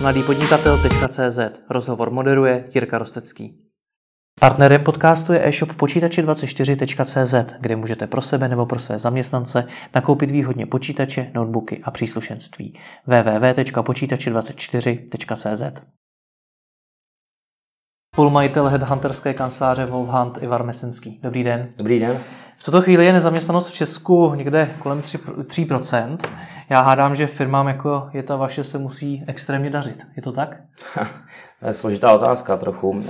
mladýpodnikatel.cz Rozhovor moderuje Jirka Rostecký. Partnerem podcastu je e-shop počítače24.cz, kde můžete pro sebe nebo pro své zaměstnance nakoupit výhodně počítače, notebooky a příslušenství. www.počítače24.cz Spolumajitel headhunterské kanceláře Wolfhunt Ivar Mesenský. Dobrý den. Dobrý den. V tuto chvíli je nezaměstnanost v Česku někde kolem 3%. Já hádám, že firmám jako je ta vaše se musí extrémně dařit. Je to tak? složitá otázka trochu.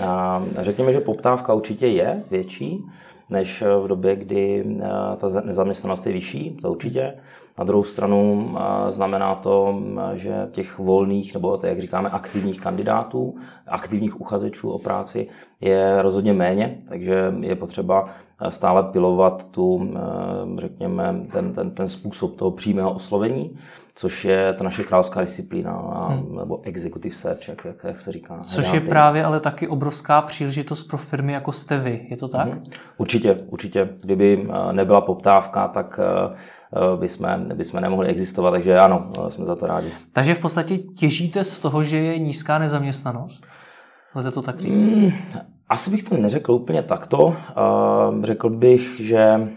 Řekněme, že poptávka určitě je větší než v době, kdy ta nezaměstnanost je vyšší, to určitě. Na druhou stranu znamená to, že těch volných, nebo jak říkáme, aktivních kandidátů, aktivních uchazečů o práci je rozhodně méně, takže je potřeba stále pilovat tu, řekněme, ten, ten, ten způsob toho přímého oslovení, což je ta naše královská disciplína, hmm. nebo executive search, jak, jak, jak se říká. Což je právě ale taky obrovská příležitost pro firmy jako jste vy, je to tak? Hmm. Určitě, určitě. Kdyby nebyla poptávka, tak bychom, bychom nemohli existovat, takže ano, jsme za to rádi. Takže v podstatě těžíte z toho, že je nízká nezaměstnanost? Lze to tak říct? Hmm, asi bych to neřekl úplně takto. Řekl bych, že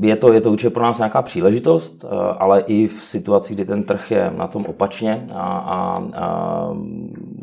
je to, je to určitě pro nás nějaká příležitost, ale i v situaci, kdy ten trh je na tom opačně a, a, a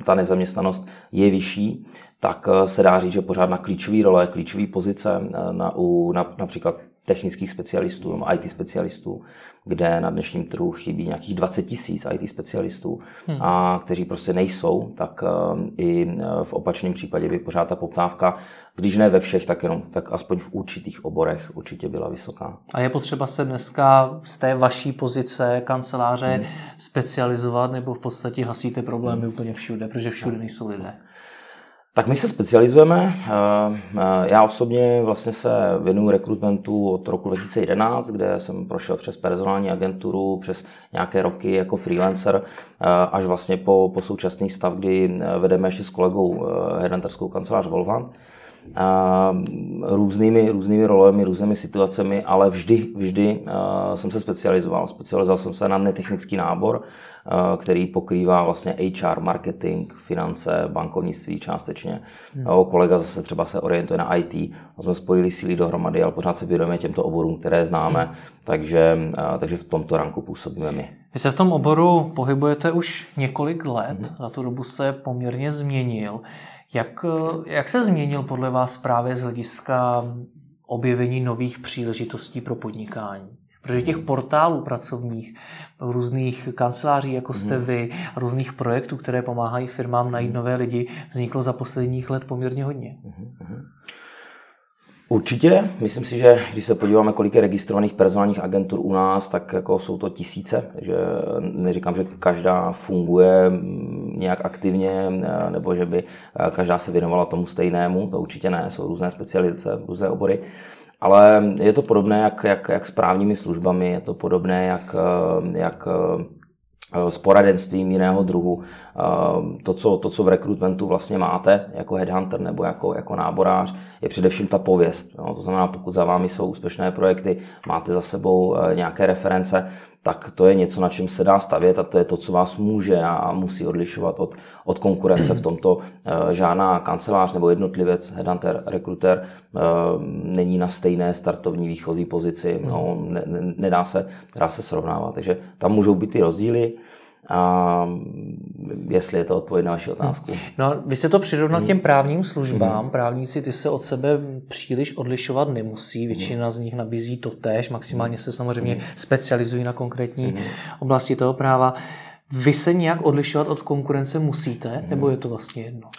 ta nezaměstnanost je vyšší, tak se dá říct, že pořád na klíčové role, klíčové pozice, na, u, na, například technických specialistů nebo IT specialistů, kde na dnešním trhu chybí nějakých 20 tisíc IT specialistů, hmm. a kteří prostě nejsou, tak uh, i eh, v opačném případě by pořád ta poptávka, když ne ve všech, tak jenom tak aspoň v určitých oborech určitě byla vysoká. A je potřeba se dneska z té vaší pozice kanceláře hmm. specializovat, nebo v podstatě hasíte problémy hmm. úplně všude, protože všude nejsou lidé? Tak my se specializujeme. Eh, eh, já osobně vlastně se věnuju rekrutmentu od roku 2011, kde jsem prošel přes personální agenturu, přes nějaké roky jako freelancer, eh, až vlastně po, po současný stav, kdy vedeme ještě s kolegou headhunterskou kancelář Volvan různými, různými rolemi, různými situacemi, ale vždy, vždy jsem se specializoval. Specializoval jsem se na netechnický nábor, který pokrývá vlastně HR, marketing, finance, bankovnictví částečně. Hmm. Kolega zase třeba se orientuje na IT. A jsme spojili síly dohromady, ale pořád se věnujeme těmto oborům, které známe, hmm. takže, takže v tomto ranku působíme my. Vy se v tom oboru pohybujete už několik let, hmm. za tu dobu se poměrně změnil. Jak, jak se změnil podle vás právě z hlediska objevení nových příležitostí pro podnikání? Protože těch portálů pracovních, různých kanceláří, jako jste mhm. vy, různých projektů, které pomáhají firmám najít nové lidi, vzniklo za posledních let poměrně hodně. Mhm, Určitě, myslím si, že když se podíváme, kolik je registrovaných personálních agentur u nás, tak jako jsou to tisíce, takže neříkám, že každá funguje nějak aktivně, nebo že by každá se věnovala tomu stejnému, to určitě ne, jsou různé specializace, různé obory. Ale je to podobné jak, jak, jak s právními službami, je to podobné jak, jak s poradenstvím jiného druhu. To co, to, co v rekrutmentu vlastně máte jako headhunter nebo jako, jako náborář, je především ta pověst. No, to znamená, pokud za vámi jsou úspěšné projekty, máte za sebou nějaké reference, tak to je něco, na čem se dá stavět a to je to, co vás může a musí odlišovat od, od konkurence. V tomto e, žádná kancelář nebo jednotlivec, headhunter, rekruter e, není na stejné startovní výchozí pozici, no, ne, ne, nedá, se, nedá se srovnávat. Takže tam můžou být ty rozdíly a jestli je to odpověď na vaši otázku. No, vy se to přirovnal hmm. těm právním službám. Hmm. Právníci ty se od sebe příliš odlišovat nemusí. Většina hmm. z nich nabízí to tež. Maximálně se samozřejmě hmm. specializují na konkrétní hmm. oblasti toho práva. Vy se nějak odlišovat od konkurence musíte, hmm. nebo je to vlastně jedno?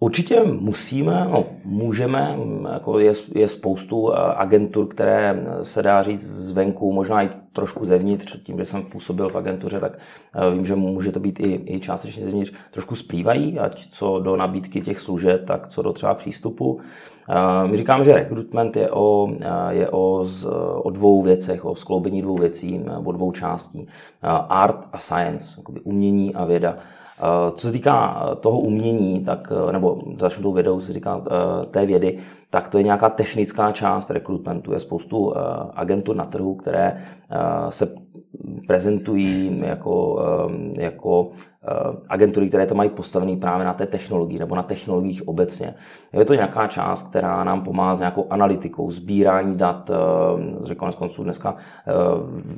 Určitě musíme, no, můžeme, jako je, je spoustu agentur, které se dá říct zvenku, možná i trošku zevnitř, tím, že jsem působil v agentuře, tak eh, vím, že může to být i, i částečně zevnitř, trošku splývají, ať co do nabídky těch služeb, tak co do třeba přístupu. Eh, my říkáme, že recruitment je o, je o, z, o dvou věcech, o skloubení dvou věcí, o dvou částí. Art a science, umění a věda. Eh, co se týká eh, toho umění, tak, eh, nebo začnu tou vědou, se týká té vědy, tak to je nějaká technická část rekrutmentu. Je spoustu agentur na trhu, které se prezentují jako jako Eh, agentury, které to mají postavené právě na té technologii nebo na technologiích obecně. Je to nějaká část, která nám pomáhá s nějakou analytikou, sbírání dat. Eh, řekl konec konců dneska eh,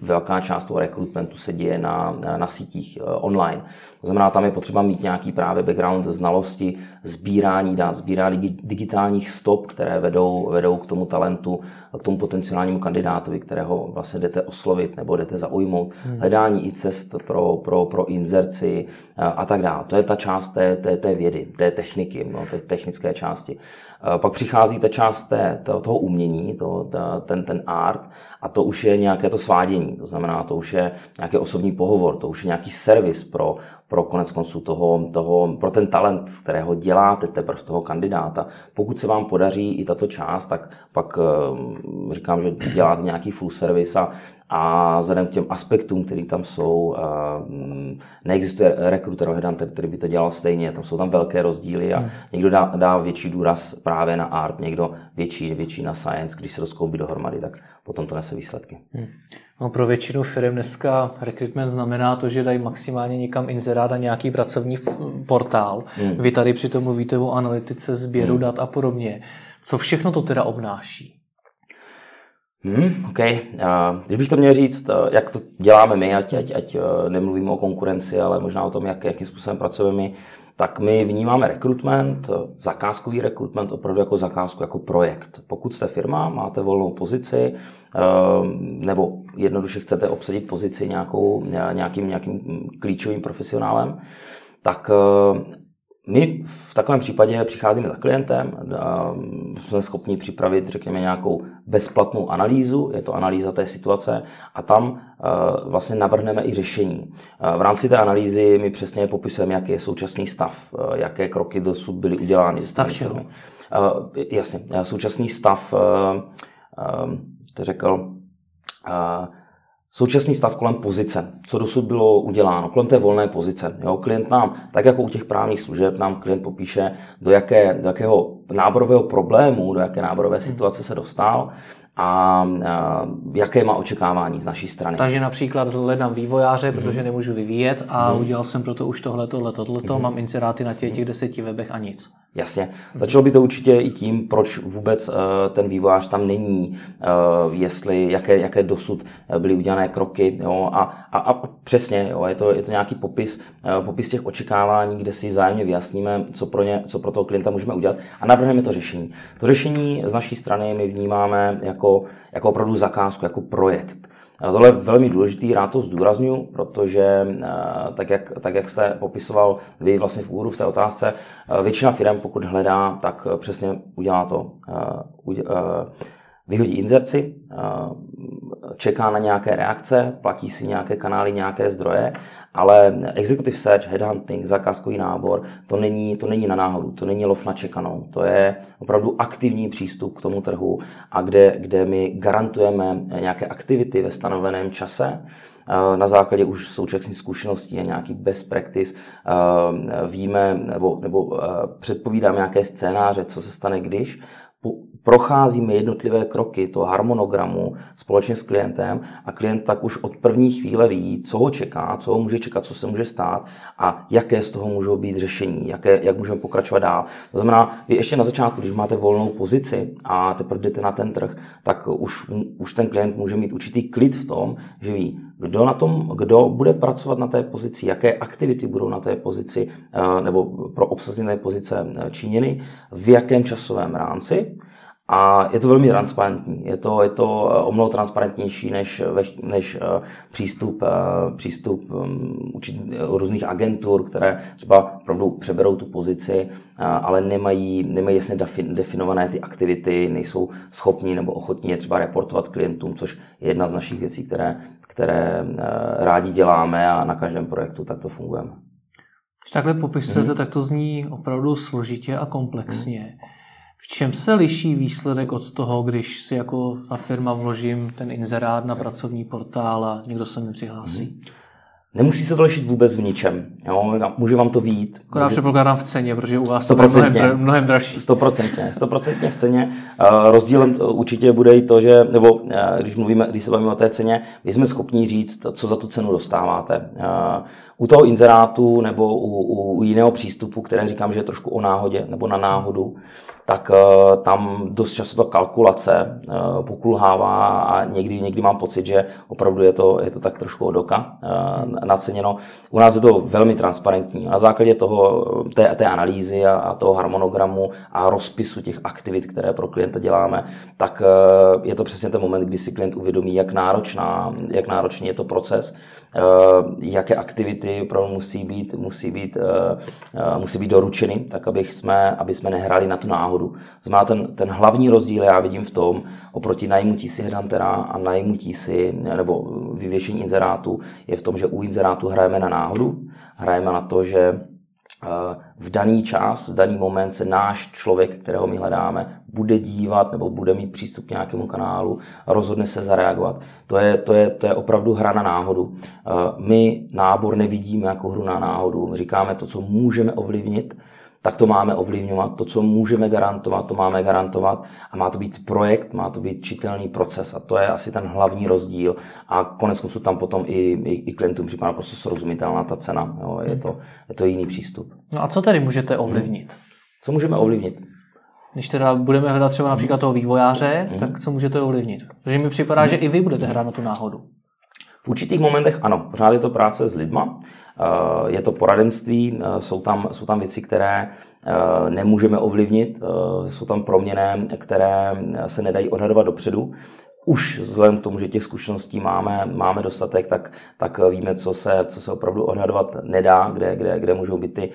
velká část toho rekrutmentu se děje na, na sítích online. To znamená, tam je potřeba mít nějaký právě background znalosti, sbírání dat, sbírání digitálních stop, které vedou, vedou k tomu talentu, k tomu potenciálnímu kandidátovi, kterého vlastně jdete oslovit nebo jdete zaujmout. Hmm. Hledání i cest pro, pro, pro inzerci, a tak dále. To je ta část té, té, té vědy, té techniky, no, té technické části. Pak přichází ta část té, toho umění, to, ta, ten, ten art, a to už je nějaké to svádění, to znamená, to už je nějaký osobní pohovor, to už je nějaký servis pro, pro konec konců toho, toho, pro ten talent, z kterého děláte teprve toho kandidáta. Pokud se vám podaří i tato část, tak pak eh, říkám, že děláte nějaký full service a a vzhledem k těm aspektům, které tam jsou, mm, neexistuje rekruter headhunter, který by to dělal stejně. Tam jsou tam velké rozdíly a hmm. někdo dá, dá větší důraz právě na art, někdo větší, větší na science. Když se rozkoubí dohromady, tak potom to nese výsledky. Hmm. No, pro většinu firm dneska recruitment znamená to, že dají maximálně někam inzerát na nějaký pracovní portál. Hmm. Vy tady přitom mluvíte o analytice, sběru hmm. dat a podobně. Co všechno to teda obnáší? Hmm, OK. Když bych to měl říct, jak to děláme my, ať, ať, ať eh, nemluvíme o konkurenci, ale možná o tom, jak, jakým způsobem pracujeme my, tak my vnímáme rekrutment, zakázkový rekrutment opravdu jako zakázku, jako projekt. Pokud jste firma, máte volnou pozici, eh, nebo jednoduše chcete obsadit pozici nějakou, nějakým, nějakým klíčovým profesionálem, tak eh, my v takovém případě přicházíme za klientem, jsme schopni připravit, řekněme, nějakou bezplatnou analýzu, je to analýza té situace a tam e, vlastně navrhneme i řešení. E, v rámci té analýzy my přesně popisujeme, jaký je současný stav, e, jaké kroky dosud byly udělány. Stav čeho? Jasně, současný stav, to řekl, současný stav kolem pozice, co dosud bylo uděláno, kolem té volné pozice. Jo, klient nám, tak jako u těch právních služeb, nám klient popíše, do, jaké, do jakého náborového problému, do jaké náborové hmm. situace se dostal a, jaké má očekávání z naší strany. Takže například hledám vývojáře, mm-hmm. protože nemůžu vyvíjet a mm-hmm. udělal jsem proto už tohle, tohle, tohle, mm-hmm. mám inseráty na těch, těch deseti webech a nic. Jasně. Začalo by to určitě i tím, proč vůbec uh, ten vývojář tam není, uh, jestli, jaké, jaké dosud byly udělané kroky. Jo, a, a, a přesně, jo, je, to, je to nějaký popis, popis těch očekávání, kde si vzájemně vyjasníme, co pro, ně, co pro toho klienta můžeme udělat a navrhneme to řešení. To řešení z naší strany my vnímáme jako, jako opravdu zakázku, jako projekt. Tohle je velmi důležitý, rád to zdůraznuju, protože tak jak, tak jak jste popisoval vy vlastně v úvodu v té otázce, většina firm, pokud hledá, tak přesně udělá to. Vyhodí inzerci, čeká na nějaké reakce, platí si nějaké kanály, nějaké zdroje, ale executive search, headhunting, zakázkový nábor, to není, to není na náhodu, to není lov na čekanou, to je opravdu aktivní přístup k tomu trhu a kde, kde my garantujeme nějaké aktivity ve stanoveném čase, na základě už současných zkušeností a nějaký best practice víme nebo, nebo předpovídáme nějaké scénáře, co se stane, když procházíme jednotlivé kroky toho harmonogramu společně s klientem a klient tak už od první chvíle ví, co ho čeká, co ho může čekat, co se může stát a jaké z toho můžou být řešení, jaké, jak můžeme pokračovat dál. To znamená, vy ještě na začátku, když máte volnou pozici a teprve jdete na ten trh, tak už, už ten klient může mít určitý klid v tom, že ví, kdo, na tom, kdo bude pracovat na té pozici, jaké aktivity budou na té pozici eh, nebo pro obsazené pozice eh, činěny, v jakém časovém rámci a je to velmi transparentní. Je to, je to eh, o mnoho transparentnější než, než eh, přístup, eh, přístup různých agentur, které třeba opravdu přeberou tu pozici, ale nemají, nemají jasně definované ty aktivity, nejsou schopni nebo ochotní je třeba reportovat klientům, což je jedna z našich věcí, které, které rádi děláme a na každém projektu takto fungujeme. Když takhle popisujete, hmm. tak to zní opravdu složitě a komplexně. Hmm. V čem se liší výsledek od toho, když si jako ta firma vložím ten inzerát na pracovní portál a někdo se mi přihlásí? Hmm. Nemusí se to lišit vůbec v ničem. Jo? Může vám to vít. Akorát může... předpokládám v ceně, protože u vás to je mnohem, mnohem dražší. Stoprocentně, stoprocentně v ceně. Uh, rozdílem určitě bude i to, že, nebo uh, když, mluvíme, když se bavíme o té ceně, my jsme schopni říct, co za tu cenu dostáváte. Uh, U toho inzerátu nebo u, u, u jiného přístupu, které říkám, že je trošku o náhodě nebo na náhodu, tak uh, tam dost často ta kalkulace uh, pokulhává a někdy, někdy mám pocit, že opravdu je to, je to tak trošku od oka uh, naceněno. U nás je to velmi transparentní. Na základě toho, té, té analýzy a, a toho harmonogramu a rozpisu těch aktivit, které pro klienta děláme, tak uh, je to přesně ten moment, kdy si klient uvědomí, jak náročná, jak náročný je to proces, uh, jaké aktivity pro musí být, musí být, uh, musí být doručeny, tak aby jsme, aby jsme nehráli na tu náhodu. Znamená, ten, ten hlavní rozdíl já vidím v tom, oproti najmutí si headhuntera a najmutí si, nebo vyvěšení inzerátu, je v tom, že u inzerátu hrajeme na náhodu, hrajeme na to, že eh, v daný čas, v daný moment se náš člověk, kterého my hledáme, bude dívat nebo bude mít přístup k nějakému kanálu, rozhodne se zareagovat. To je, to je, to je opravdu hra na náhodu. Eh, my nábor nevidíme jako hru na náhodu. My říkáme to, co můžeme ovlivnit, tak to máme ovlivňovat. To, co můžeme garantovat, to máme garantovat. A má to být projekt, má to být čitelný proces. A to je asi ten hlavní rozdíl. A konec konců tam potom i, i, i klientům připadá prostě srozumitelná ta cena. Jo. Je, to, je to jiný přístup. No a co tedy můžete ovlivnit? Co můžeme ovlivnit? Když teda budeme hledat třeba například toho vývojáře, mm. tak co můžete ovlivnit? Protože mi připadá, mm. že i vy budete hrát na tu náhodu. V určitých momentech ano, pořád je to práce s lidma, eh, je to poradenství, eh, jsou tam, jsou tam věci, které eh, nemůžeme ovlivnit, jsou tam proměny, které se nedají odhadovat dopředu. Už vzhledem k tomu, že těch zkušeností máme, máme dostatek, tak, tak víme, co se, co se opravdu odhadovat nedá, kde, kde, kde můžou být ty,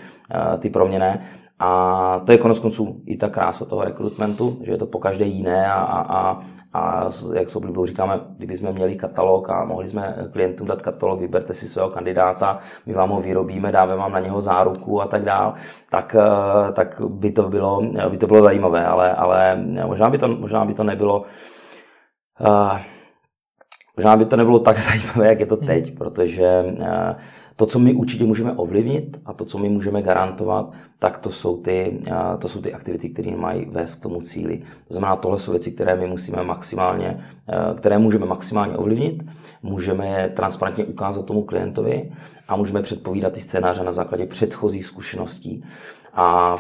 ty proměny. A to je konec konců i ta krása toho rekrutmentu, že je to po každé jiné a, a, a jak se oblíbou říkáme, kdyby jsme měli katalog a mohli jsme klientům dát katalog, vyberte si svého kandidáta, my vám ho vyrobíme, dáme vám na něho záruku a tak dál, tak, eh, tak by, to bylo, by to bylo zajímavé, ale, ale možná, by to, možná by to nebylo uh, možná by to nebylo tak zajímavé, jak je to teď, protože uh, to, co my určitě můžeme ovlivnit a to, co my můžeme garantovat, tak to jsou ty, to jsou ty aktivity, které mají vést k tomu cíli. To znamená, tohle jsou věci, které my musíme maximálně, které můžeme maximálně ovlivnit, můžeme je transparentně ukázat tomu klientovi a můžeme předpovídat ty scénáře na základě předchozích zkušeností. A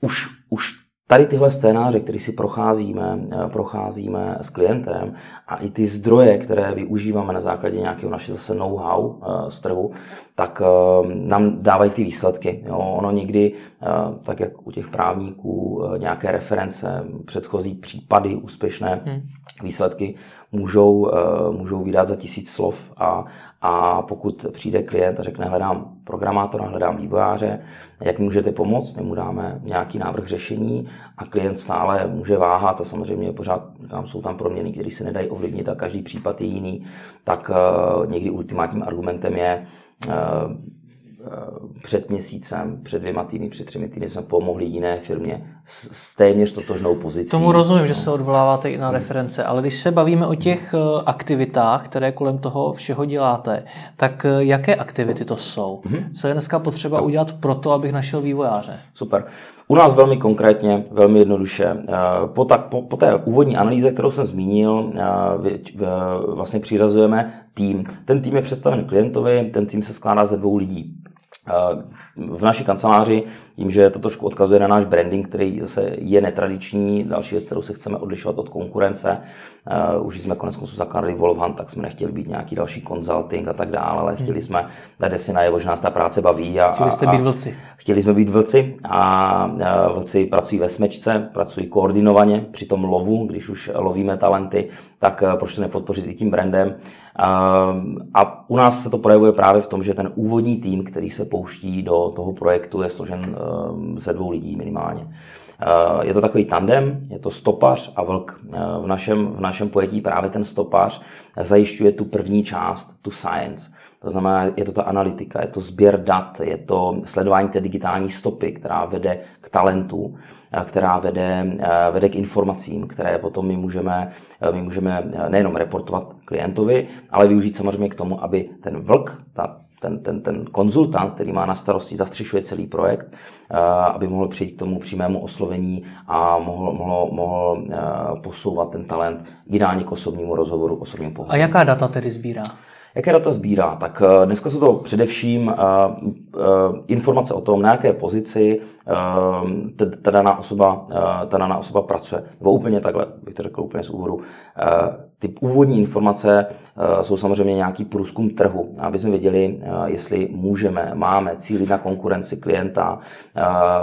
už, už Tady tyhle scénáře, které si procházíme, eh, procházíme s klientem a i ty zdroje, které využíváme na základě nějakého naše zase know-how eh, z trhu, tak eh, nám dávají ty výsledky. Jo. Ono někdy, tak jak u těch právníků, nějaké reference, předchozí případy úspěšné hmm. Výsledky můžou, můžou vydat za tisíc slov a, a pokud přijde klient a řekne, hledám programátora, hledám vývojáře, jak můžete pomoct, my mu dáme nějaký návrh řešení a klient stále může váhat a samozřejmě pořád říkám, jsou tam proměny, které se nedají ovlivnit a každý případ je jiný, tak uh, někdy ultimátním argumentem je uh, před měsícem, před dvěma týdny, před třemi týdny jsme pomohli jiné firmě s téměř totožnou pozicí. Tomu rozumím, že se odvoláváte i na reference, ale když se bavíme o těch eh, aktivitách, které kolem toho všeho děláte, tak eh, jaké aktivity to jsou? Mm-hmm. Co je dneska potřeba udělat pro to, abych našel vývojáře? Super. U nás velmi konkrétně, velmi jednoduše. Eh, po, tak, po, po té úvodní analýze, kterou jsem zmínil, vlastně přiřazujeme tým. Ten tým je představen klientovi, ten tým se skládá ze dvou lidí v naší kanceláři, tím, že to trošku odkazuje na náš branding, který zase je netradiční, další věc, kterou se chceme odlišovat od konkurence. Uh, už jsme konec konců zakládali Wolfhand, tak jsme nechtěli být nějaký další consulting a tak dále, ale chtěli hmm. jsme dát si najevo, že nás ta práce baví. A, chtěli jste být vlci. Chtěli jsme být vlci a vlci pracují ve smečce, pracují koordinovaně při tom lovu, když už lovíme talenty, tak eh, proč to nepodpořit i tím brandem. A u nás se to projevuje právě v tom, že ten úvodní tým, který se pouští do toho projektu, je složen eh, ze dvou lidí minimálně. Eh, je to takový tandem, je to stopař a vlk. Eh, v našem, v našem pojetí právě ten stopař zajišťuje tu první část, tu science. To znamená, je to ta analytika, je to sběr dat, je to sledování té digitální stopy, která vede k talentu, která vede, vede k informacím, které potom my můžeme, my můžeme nejenom reportovat klientovi, ale využít samozřejmě k tomu, aby ten vlk, ta ten, ten, ten konzultant, který má na starosti, zastřešuje celý projekt, eh, aby mohl přijít k tomu přímému oslovení a mohl, mohl, mohl eh, posouvat ten talent ideálně k osobnímu rozhovoru, k osobnímu pohovoru. A jaká data tedy sbírá? Jaké data sbírá? Tak dneska jsou to především informace o tom, na jaké pozici ta daná osoba, ta daná osoba pracuje. Nebo úplně takhle, bych to řekl úplně z úvodu. Ty úvodní informace jsou samozřejmě nějaký průzkum trhu, aby jsme věděli, jestli můžeme, máme cílit na konkurenci klienta,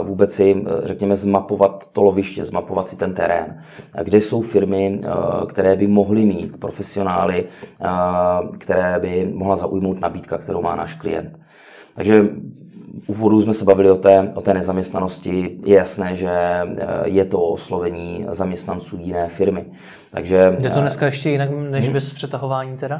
vůbec si, řekněme, zmapovat to loviště, zmapovat si ten terén. Kde jsou firmy, které by mohly mít profesionály, které by mohla zaujmout nabídka, kterou má náš klient. Takže úvodu jsme se bavili o té, o té nezaměstnanosti. Je jasné, že eh, je to oslovení zaměstnanců jiné firmy. Takže, Jde to dneska ještě jinak než hmm. bez přetahování teda?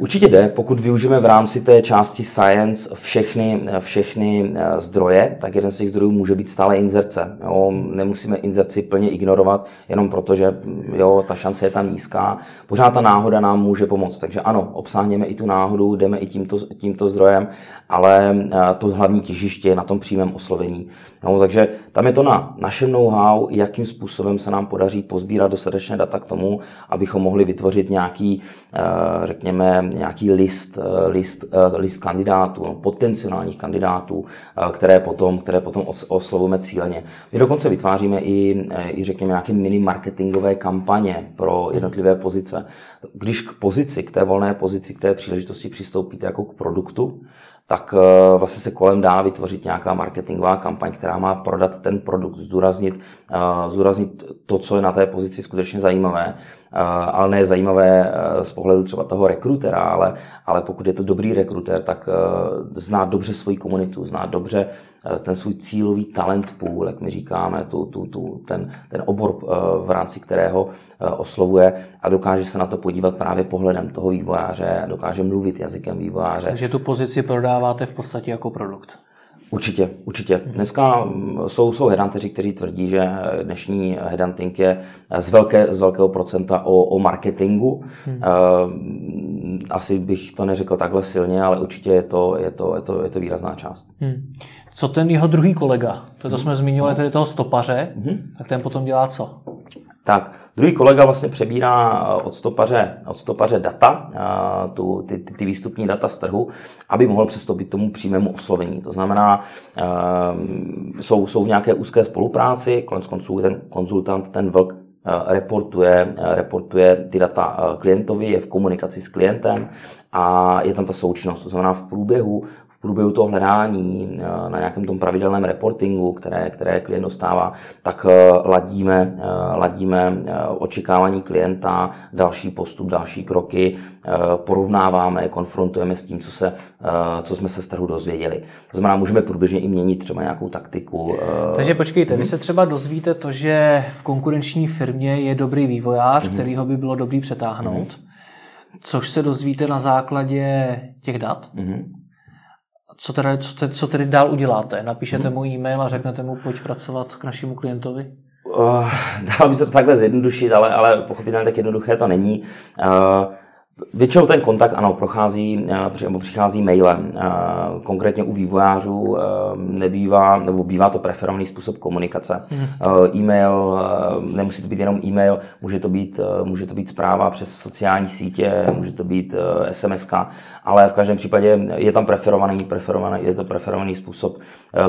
Určitě jde, pokud využijeme v rámci té části science všechny, všechny eh, zdroje, tak jeden z těch zdrojů může být stále inzerce. Jo, nemusíme inzerci plně ignorovat, jenom proto, že jo, ta šance je tam nízká. Pořád ta náhoda nám může pomoct. Takže ano, obsáhněme i tu náhodu, jdeme i tímto, tímto zdrojem, ale eh, to hlavní těžiště je na tom přímém oslovení. Jo, takže tam je to na našem know-how, jakým způsobem se nám podaří pozbírat dostatečné data k tomu, abychom mohli vytvořit nějaký, eh, řekněme, nějaký list, eh, list, eh, list kandidátů, no, potenciálních kandidátů, eh, které potom, které potom oslovujeme cíleně. My dokonce vytváříme i, i řekněme, nějaké mini marketingové kampaně pro jednotlivé pozice. Když k pozici, k té volné pozici, k té příležitosti přistoupíte jako k produktu, tak vlastně se kolem dá vytvořit nějaká marketingová kampaň, která má prodat ten produkt, zdůraznit, zdůraznit to, co je na té pozici skutečně zajímavé ale ne zajímavé eh, z pohledu třeba toho rekrutera, ale, ale pokud je to dobrý rekruter, tak eh, zná dobře svoji komunitu, zná dobře eh, ten svůj cílový talent pool, jak my říkáme, tu, tu, tu, ten, ten obor, v rámci kterého oslovuje a dokáže se na to podívat právě pohledem toho vývojáře, dokáže mluvit jazykem vývojáře. Takže tu pozici prodáváte v podstatě jako produkt. Určitě, určitě. Dneska mm, jsou, jsou headhunteři, kteří tvrdí, že dnešní headhunting je z, velké, z velkého procenta o, o marketingu. Hmm. Asi bych to neřekl takhle silně, ale určitě je to, je to, je to, je to výrazná část. Hmm. Co ten jeho druhý kolega? To, to hmm. jsme zmiňovali, tedy toho stopaře, hmm. tak ten potom dělá co? Tak, Druhý kolega vlastně přebírá eh, od stopaře, od stopaře data, eh, tu, ty, ty, ty výstupní data z trhu, aby mohl přestoupit tomu přímému oslovení. To znamená, eh, jsou, jsou v nějaké úzké spolupráci, konec konců ten konzultant, ten vlk reportuje, reportuje ty data klientovi, je v komunikaci s klientem a je tam ta součinnost. To znamená, v průběhu, v průběhu toho hledání eh, na nějakém tom pravidelném reportingu, které, které klient dostává, tak eh, ladíme, eh, ladíme očekávání klienta, další postup, další kroky, porovnáváme, konfrontujeme s tím, co, se, co jsme se z trhu dozvěděli. To znamená, můžeme průběžně i měnit třeba nějakou taktiku. Takže počkejte, vy se třeba dozvíte to, že v konkurenční firmě je dobrý vývojář, mm-hmm. který ho by bylo dobrý přetáhnout, mm-hmm. což se dozvíte na základě těch dat. Mm-hmm co tedy, co, tedy, co tedy dál uděláte? Napíšete hmm. mu e-mail a řeknete mu, pojď pracovat k našemu klientovi? Uh, dalo by se to takhle zjednodušit, ale, ale pochopitelně tak jednoduché to není. Uh, Většinou ten kontakt, ano, prochází, eh, nebo přichází mailem. Eh, konkrétně u vývojářů eh, nebývá, nebo bývá to preferovaný způsob komunikace. Hmm. E-mail, nemusí to být jenom e-mail, může to být, může to být zpráva přes sociální sítě, může to být SMS, ale v každém případě je tam preferovaný, preferovaný je to preferovaný způsob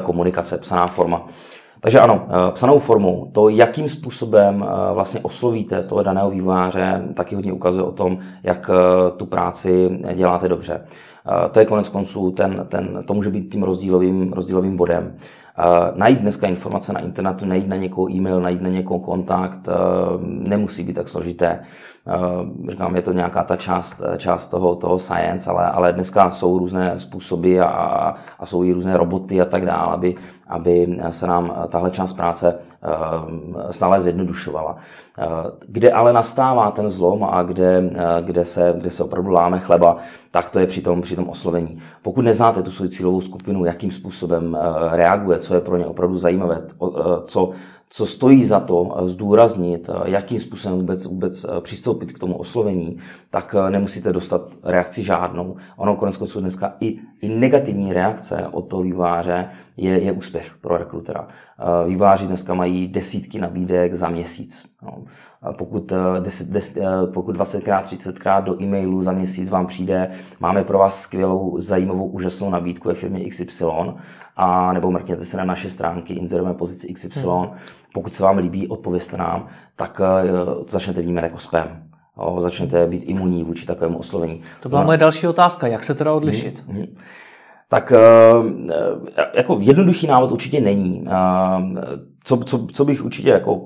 komunikace, psaná forma. Takže ano, eh, psanou formou, to, jakým způsobem eh, vlastně oslovíte toho daného vývojáře, taky hodně ukazuje o tom, jak eh, tu práci děláte dobře. To je konec konců, ten, ten, to může být tím rozdílovým, rozdílovým bodem. Najít dneska informace na internetu, najít na někoho e-mail, najít na někoho kontakt, nemusí být tak složité. Říkám, je to nějaká ta část, část toho, toho science, ale, ale dneska jsou různé způsoby a, a jsou i různé roboty a tak dále, aby, aby se nám tahle část práce stále zjednodušovala. Kde ale nastává ten zlom a kde, kde, se, kde se opravdu láme chleba, tak to je při tom, při tom oslovení. Pokud neznáte tu svoji cílovou skupinu, jakým způsobem reaguje, co je pro ně opravdu zajímavé, co co stojí za to zdůraznit, jakým způsobem vůbec, vůbec přistoupit k tomu oslovení, tak nemusíte dostat reakci žádnou. Ono konec konců dneska i, i negativní reakce od toho výváře je, je úspěch pro rekrutera. Výváři dneska mají desítky nabídek za měsíc. No. Pokud, 10, 10, pokud 20krát, 30krát do e-mailu za měsíc vám přijde, máme pro vás skvělou, zajímavou, úžasnou nabídku ve firmě XY, a nebo mrkněte se na naše stránky, inzerujeme pozici XY, hmm. pokud se vám líbí, odpověste nám, tak uh, začnete vnímat jako spam. O, začnete být imunní vůči takovému oslovení. To byla no. moje další otázka, jak se teda odlišit? Hmm. Hmm. Tak jako jednoduchý návod určitě není. Co, co, co bych určitě jako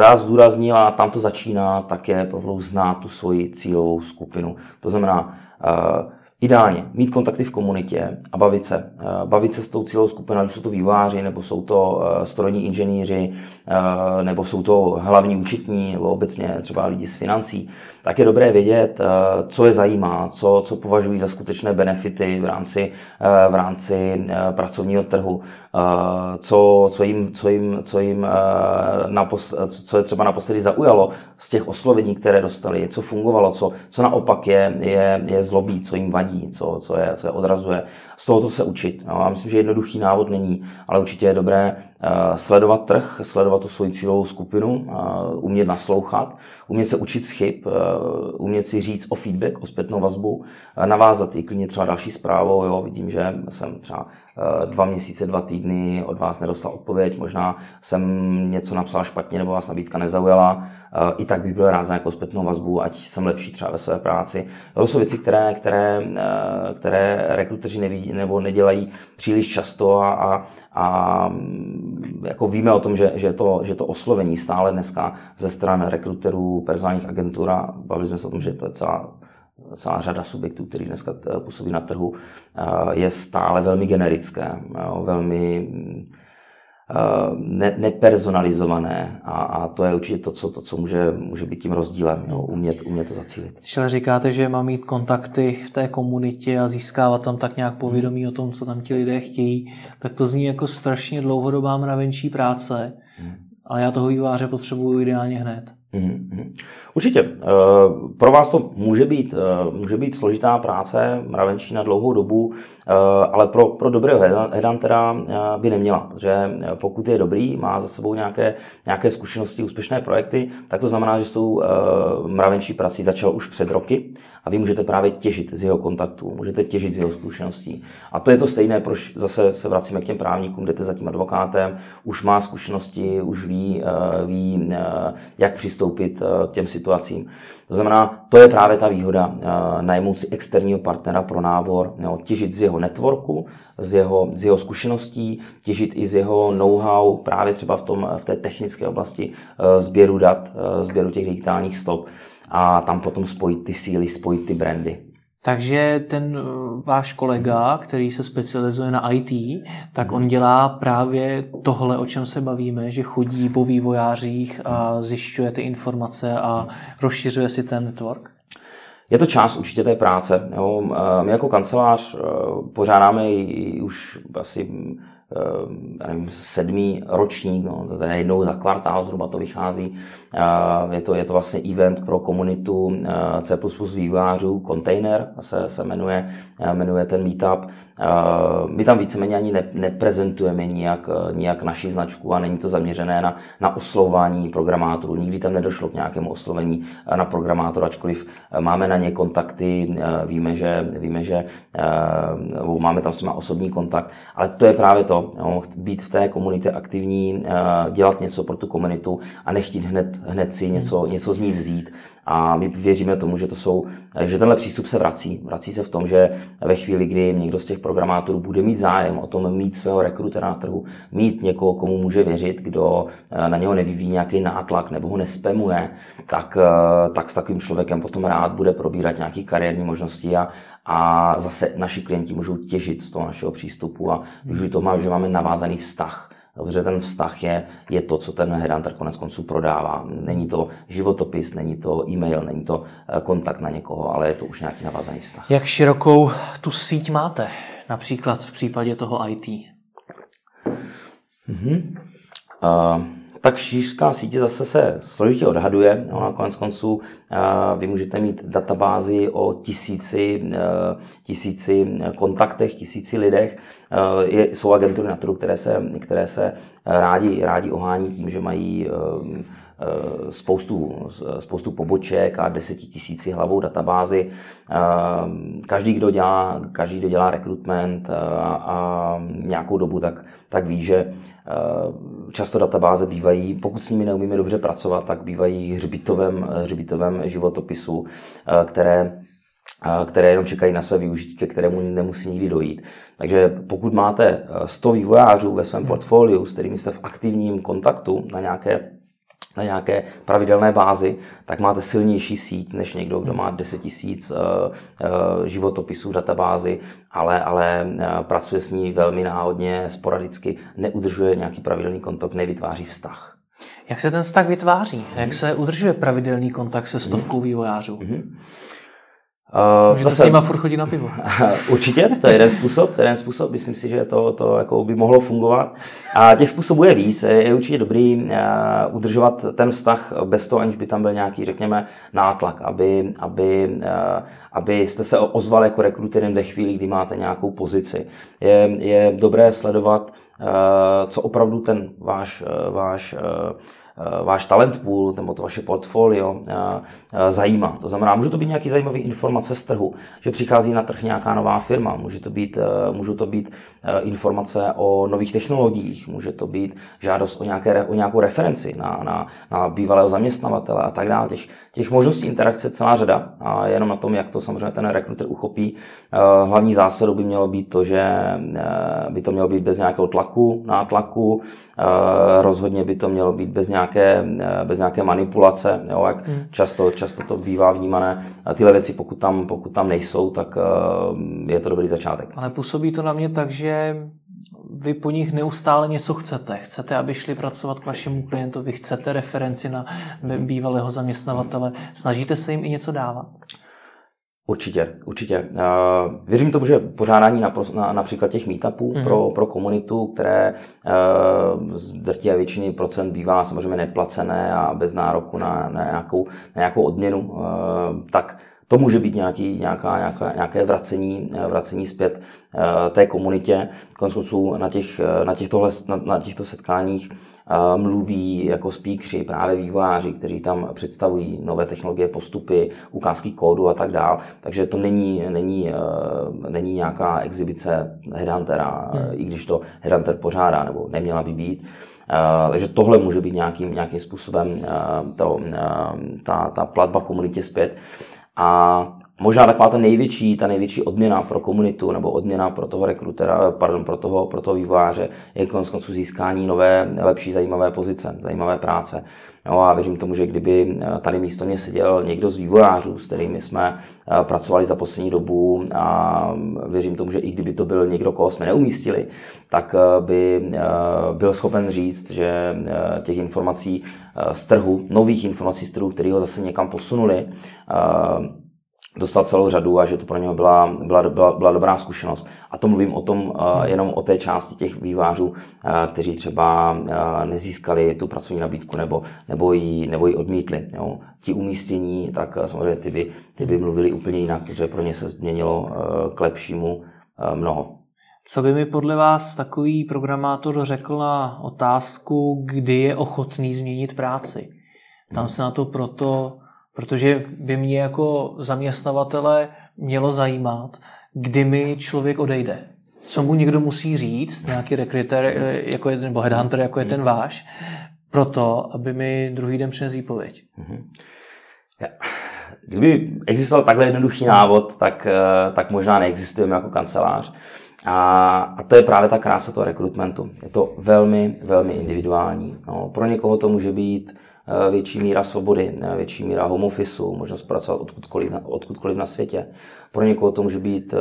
rád zdůraznil, a tam to začíná, tak je znát tu svoji cílovou skupinu. To znamená, Ideálně mít kontakty v komunitě a bavit se. Eh, bavit se s tou cílovou skupinou, ať jsou to výváři, nebo jsou to eh, strojní inženýři, eh, nebo jsou to hlavní účetní, nebo obecně třeba lidi z financí, tak je dobré vědět, co je zajímá, co, co považují za skutečné benefity v rámci, v rámci pracovního trhu, co, co jim, co jim, co jim napos, co je třeba naposledy zaujalo z těch oslovení, které dostali, co fungovalo, co, co naopak je, je, je zlobí, co jim vadí vadí, co, co, je, co je odrazuje. Z tohoto se učit. No, já myslím, že jednoduchý návod není, ale určitě je dobré uh, sledovat trh, sledovat tu svoji cílovou skupinu, uh, umět naslouchat, umět se učit z chyb, uh, umět si říct o feedback, o zpětnou vazbu, uh, navázat i klidně třeba další zprávou. Jo, vidím, že jsem třeba Eh, dva měsíce, dva týdny od vás nedostal odpověď, možná jsem něco napsal špatně nebo vás nabídka nezaujala, eh, i tak bych byl rád za nějakou zpětnou vazbu, ať jsem lepší třeba ve své práci. To jsou věci, které, které, eh, které rekruteři nevidí nebo nedělají příliš často a, a, a jako víme o tom, že, že, to, že to oslovení stále dneska ze stran rekruterů, personálních agentur a bavili jsme se o tom, že to je celá celá řada subjektů, který dneska působí na trhu, je stále velmi generické, velmi ne, nepersonalizované a, a to je určitě to, co, to, co může, může být tím rozdílem, jo, umět, umět to zacílit. Když ale říkáte, že má mít kontakty v té komunitě a získávat tam tak nějak povědomí o tom, co tam ti lidé chtějí, tak to zní jako strašně dlouhodobá mravenčí práce, hmm. ale já toho výváře potřebuju ideálně hned. Mm-hmm. Určitě. Eh, pro vás to může být, eh, může být složitá práce, mravenčí na dlouhou dobu, eh, ale pro, pro dobrého headhuntera by neměla. Protože pokud je dobrý, má za sebou nějaké, nějaké zkušenosti, úspěšné projekty, tak to znamená, že s tou mravenčí prací začal už před roky a vy můžete právě těžit z jeho kontaktů, můžete těžit z jeho zkušeností. A to je to stejné, proč zase se vracíme k těm právníkům, jdete za tím advokátem, už má zkušenosti, už ví, ví jak přistoupit k těm situacím. To znamená, to je právě ta výhoda eh, najmout si externího partnera pro nábor, jo, těžit z jeho networku, z jeho, z jeho zkušeností, těžit i z jeho know-how právě třeba v, tom, v té technické oblasti eh, sběru dat, eh, sběru těch digitálních stop a tam potom spojit ty síly, spojit ty brandy. Takže ten váš kolega, který se specializuje na IT, tak on dělá právě tohle, o čem se bavíme, že chodí po vývojářích a zjišťuje ty informace a rozšiřuje si ten network? Je to část určitě té práce. Jo. My jako kancelář pořádáme i už asi nevím, sedmý ročník, no, to je jednou za kvartál zhruba to vychází. Je to, je to vlastně event pro komunitu C++ vývářů, Container se, se jmenuje, jmenuje ten meetup. My tam víceméně ani ne, neprezentujeme nijak, nijak naši značku a není to zaměřené na, na oslování programátorů. Nikdy tam nedošlo k nějakému oslovení na programátora, ačkoliv máme na ně kontakty, víme, že, víme, že máme tam s osobní kontakt, ale to je právě to, jo, být v té komunitě aktivní, dělat něco pro tu komunitu a nechtít hned, hned si něco, něco z ní vzít. A my věříme tomu, že, to jsou, že tenhle přístup se vrací. Vrací se v tom, že ve chvíli, kdy někdo z těch programátorů bude mít zájem o tom mít svého rekrutera na trhu, mít někoho, komu může věřit, kdo eh, na něho nevyvíjí nějaký nátlak nebo ho nespemuje, tak, eh, tak s takovým člověkem potom rád bude probírat nějaké kariérní možnosti a, a zase naši klienti můžou těžit z toho našeho přístupu a využít toho, že máme navázaný vztah Dobře, ten vztah je, je to, co ten headhunter konec konců prodává. Není to životopis, není to e-mail, není to eh, kontakt na někoho, ale je to už nějaký navázaný vztah. Jak širokou tu síť máte, například v případě toho IT? Mm-hmm. Uh, tak šířka sítě zase se složitě odhaduje. No, na konec konců vy můžete mít databázi o tisíci, tisíci kontaktech, tisíci lidech. Je, jsou agentury na trhu, které se, které se rádi, rádi ohání tím, že mají Eh, spoustu, spoustu poboček a desetitisíci hlavou databázy. Eh, každý, kdo dělá, každý, kdo dělá rekrutment a, eh, a nějakou dobu, tak, tak ví, že často databáze bývají, pokud s nimi neumíme dobře pracovat, tak bývají hřbitovém, hřbitovém životopisu, které které jenom čekají na své využití, ke kterému nemusí nikdy dojít. Takže pokud máte 100 vývojářů ve svém portfoliu, s kterými jste v aktivním kontaktu na nějaké na nějaké pravidelné bázi, tak máte silnější síť než někdo, kdo má 10 tisíc uh, uh, životopisů v databázi, ale, ale uh, pracuje s ní velmi náhodně, sporadicky, neudržuje nějaký pravidelný kontakt, nevytváří vztah. Jak se ten vztah vytváří? Jak se udržuje pravidelný kontakt se stovkou vývojářů? Mm-hmm. Uh, Můžete zase, s nima furt chodit na pivo. Určitě, to je jeden způsob, to je jeden způsob, myslím si, že to, to jako by mohlo fungovat. A těch způsobů je víc, je, je určitě dobrý uh, udržovat ten vztah bez toho, aniž by tam byl nějaký, řekněme, nátlak, aby, aby, uh, aby jste se ozval jako rekruterem ve chvíli, kdy máte nějakou pozici. Je, je dobré sledovat, uh, co opravdu ten váš, uh, váš uh, váš talent pool nebo to vaše portfolio eh, eh, zajímá. To znamená, může to být nějaký zajímavý informace z trhu, že přichází na trh nějaká nová firma, může to být, můžou to být informace o nových technologiích, může to být žádost o, nějaké, o nějakou referenci na, na, na bývalého zaměstnavatele a tak dále. Těch, těch možností interakce celá řada a jenom na tom, jak to samozřejmě ten rekruter uchopí. Hlavní zásadou by mělo být to, že by to mělo být bez nějakého tlaku, nátlaku, rozhodně by to mělo být bez nějakého nějaké, eh, bez nějaké manipulace, jo, jak hmm. často, často to bývá vnímané. A tyhle věci, pokud tam, pokud tam nejsou, tak eh, je to dobrý začátek. Ale působí to na mě tak, že vy po nich neustále něco chcete. Chcete, aby šli pracovat k vašemu klientovi, chcete referenci na bývalého zaměstnavatele, snažíte se jim i něco dávat? Určitě, určitě. Věřím tomu, že pořádání na, na, například těch meetupů mm-hmm. pro, pro komunitu, které z drtivé většiny procent bývá samozřejmě neplacené a bez nároku na, na, nějakou, na nějakou odměnu, tak to může být nějaký, nějaká, nějaká, nějaké vracení, vracení zpět té komunitě. Konec na, těch, na, těchto, na, na těchto setkáních mluví jako speakři, právě vývojáři, kteří tam představují nové technologie, postupy, ukázky kódu a tak dále. Takže to není, není, eh, není nějaká exibice Headhuntera, hmm. i když to Headhunter pořádá, nebo neměla by být. Uh, takže tohle může být nějakým, nějakým způsobem uh, to, uh, ta, ta platba komunitě zpět. A možná taková ta největší, ta největší odměna pro komunitu nebo odměna pro toho rekrutera, pardon, pro toho, pro toho vývojáře je konec konců získání nové, lepší, zajímavé pozice, zajímavé práce. No a věřím tomu, že kdyby eh, tady místo mě seděl někdo z vývojářů, s kterými jsme eh, pracovali za poslední dobu a věřím tomu, že i kdyby to byl někdo, koho jsme neumístili, tak eh, by byl schopen říct, že těch informací z trhu, nových informací z trhu, který ho zase někam posunuli, dostal celou řadu a že to pro něho byla, byla, byla, byla dobrá zkušenost. A to mluvím o tom, uh, jenom o té části těch vývářů, uh, kteří třeba uh, nezískali tu pracovní nabídku nebo, nebo, ji, nebo ji odmítli. Jo. Ti umístění, tak samozřejmě ty by, ty by mluvili úplně jinak, protože pro ně se změnilo k lepšímu mnoho. Co by mi podle vás takový programátor řekl na otázku, kdy je ochotný změnit práci? Tam se na to proto Protože by mě jako zaměstnavatele mělo zajímat, kdy mi člověk odejde. Co mu někdo musí říct, nějaký rekruter eh, jako je, nebo headhunter, jako je ten váš, proto, aby mi druhý den přinesl výpověď. Mm-hmm. Kdyby existoval takhle jednoduchý návod, tak, eh, tak možná neexistujeme jako kancelář. A, a to je právě ta krása toho rekrutmentu. Je to velmi, velmi individuální. No, pro někoho to může být větší míra svobody, eh, větší míra home office, možnost pracovat odkudkoliv, odkudkoliv na světě. Pro někoho to může být uh,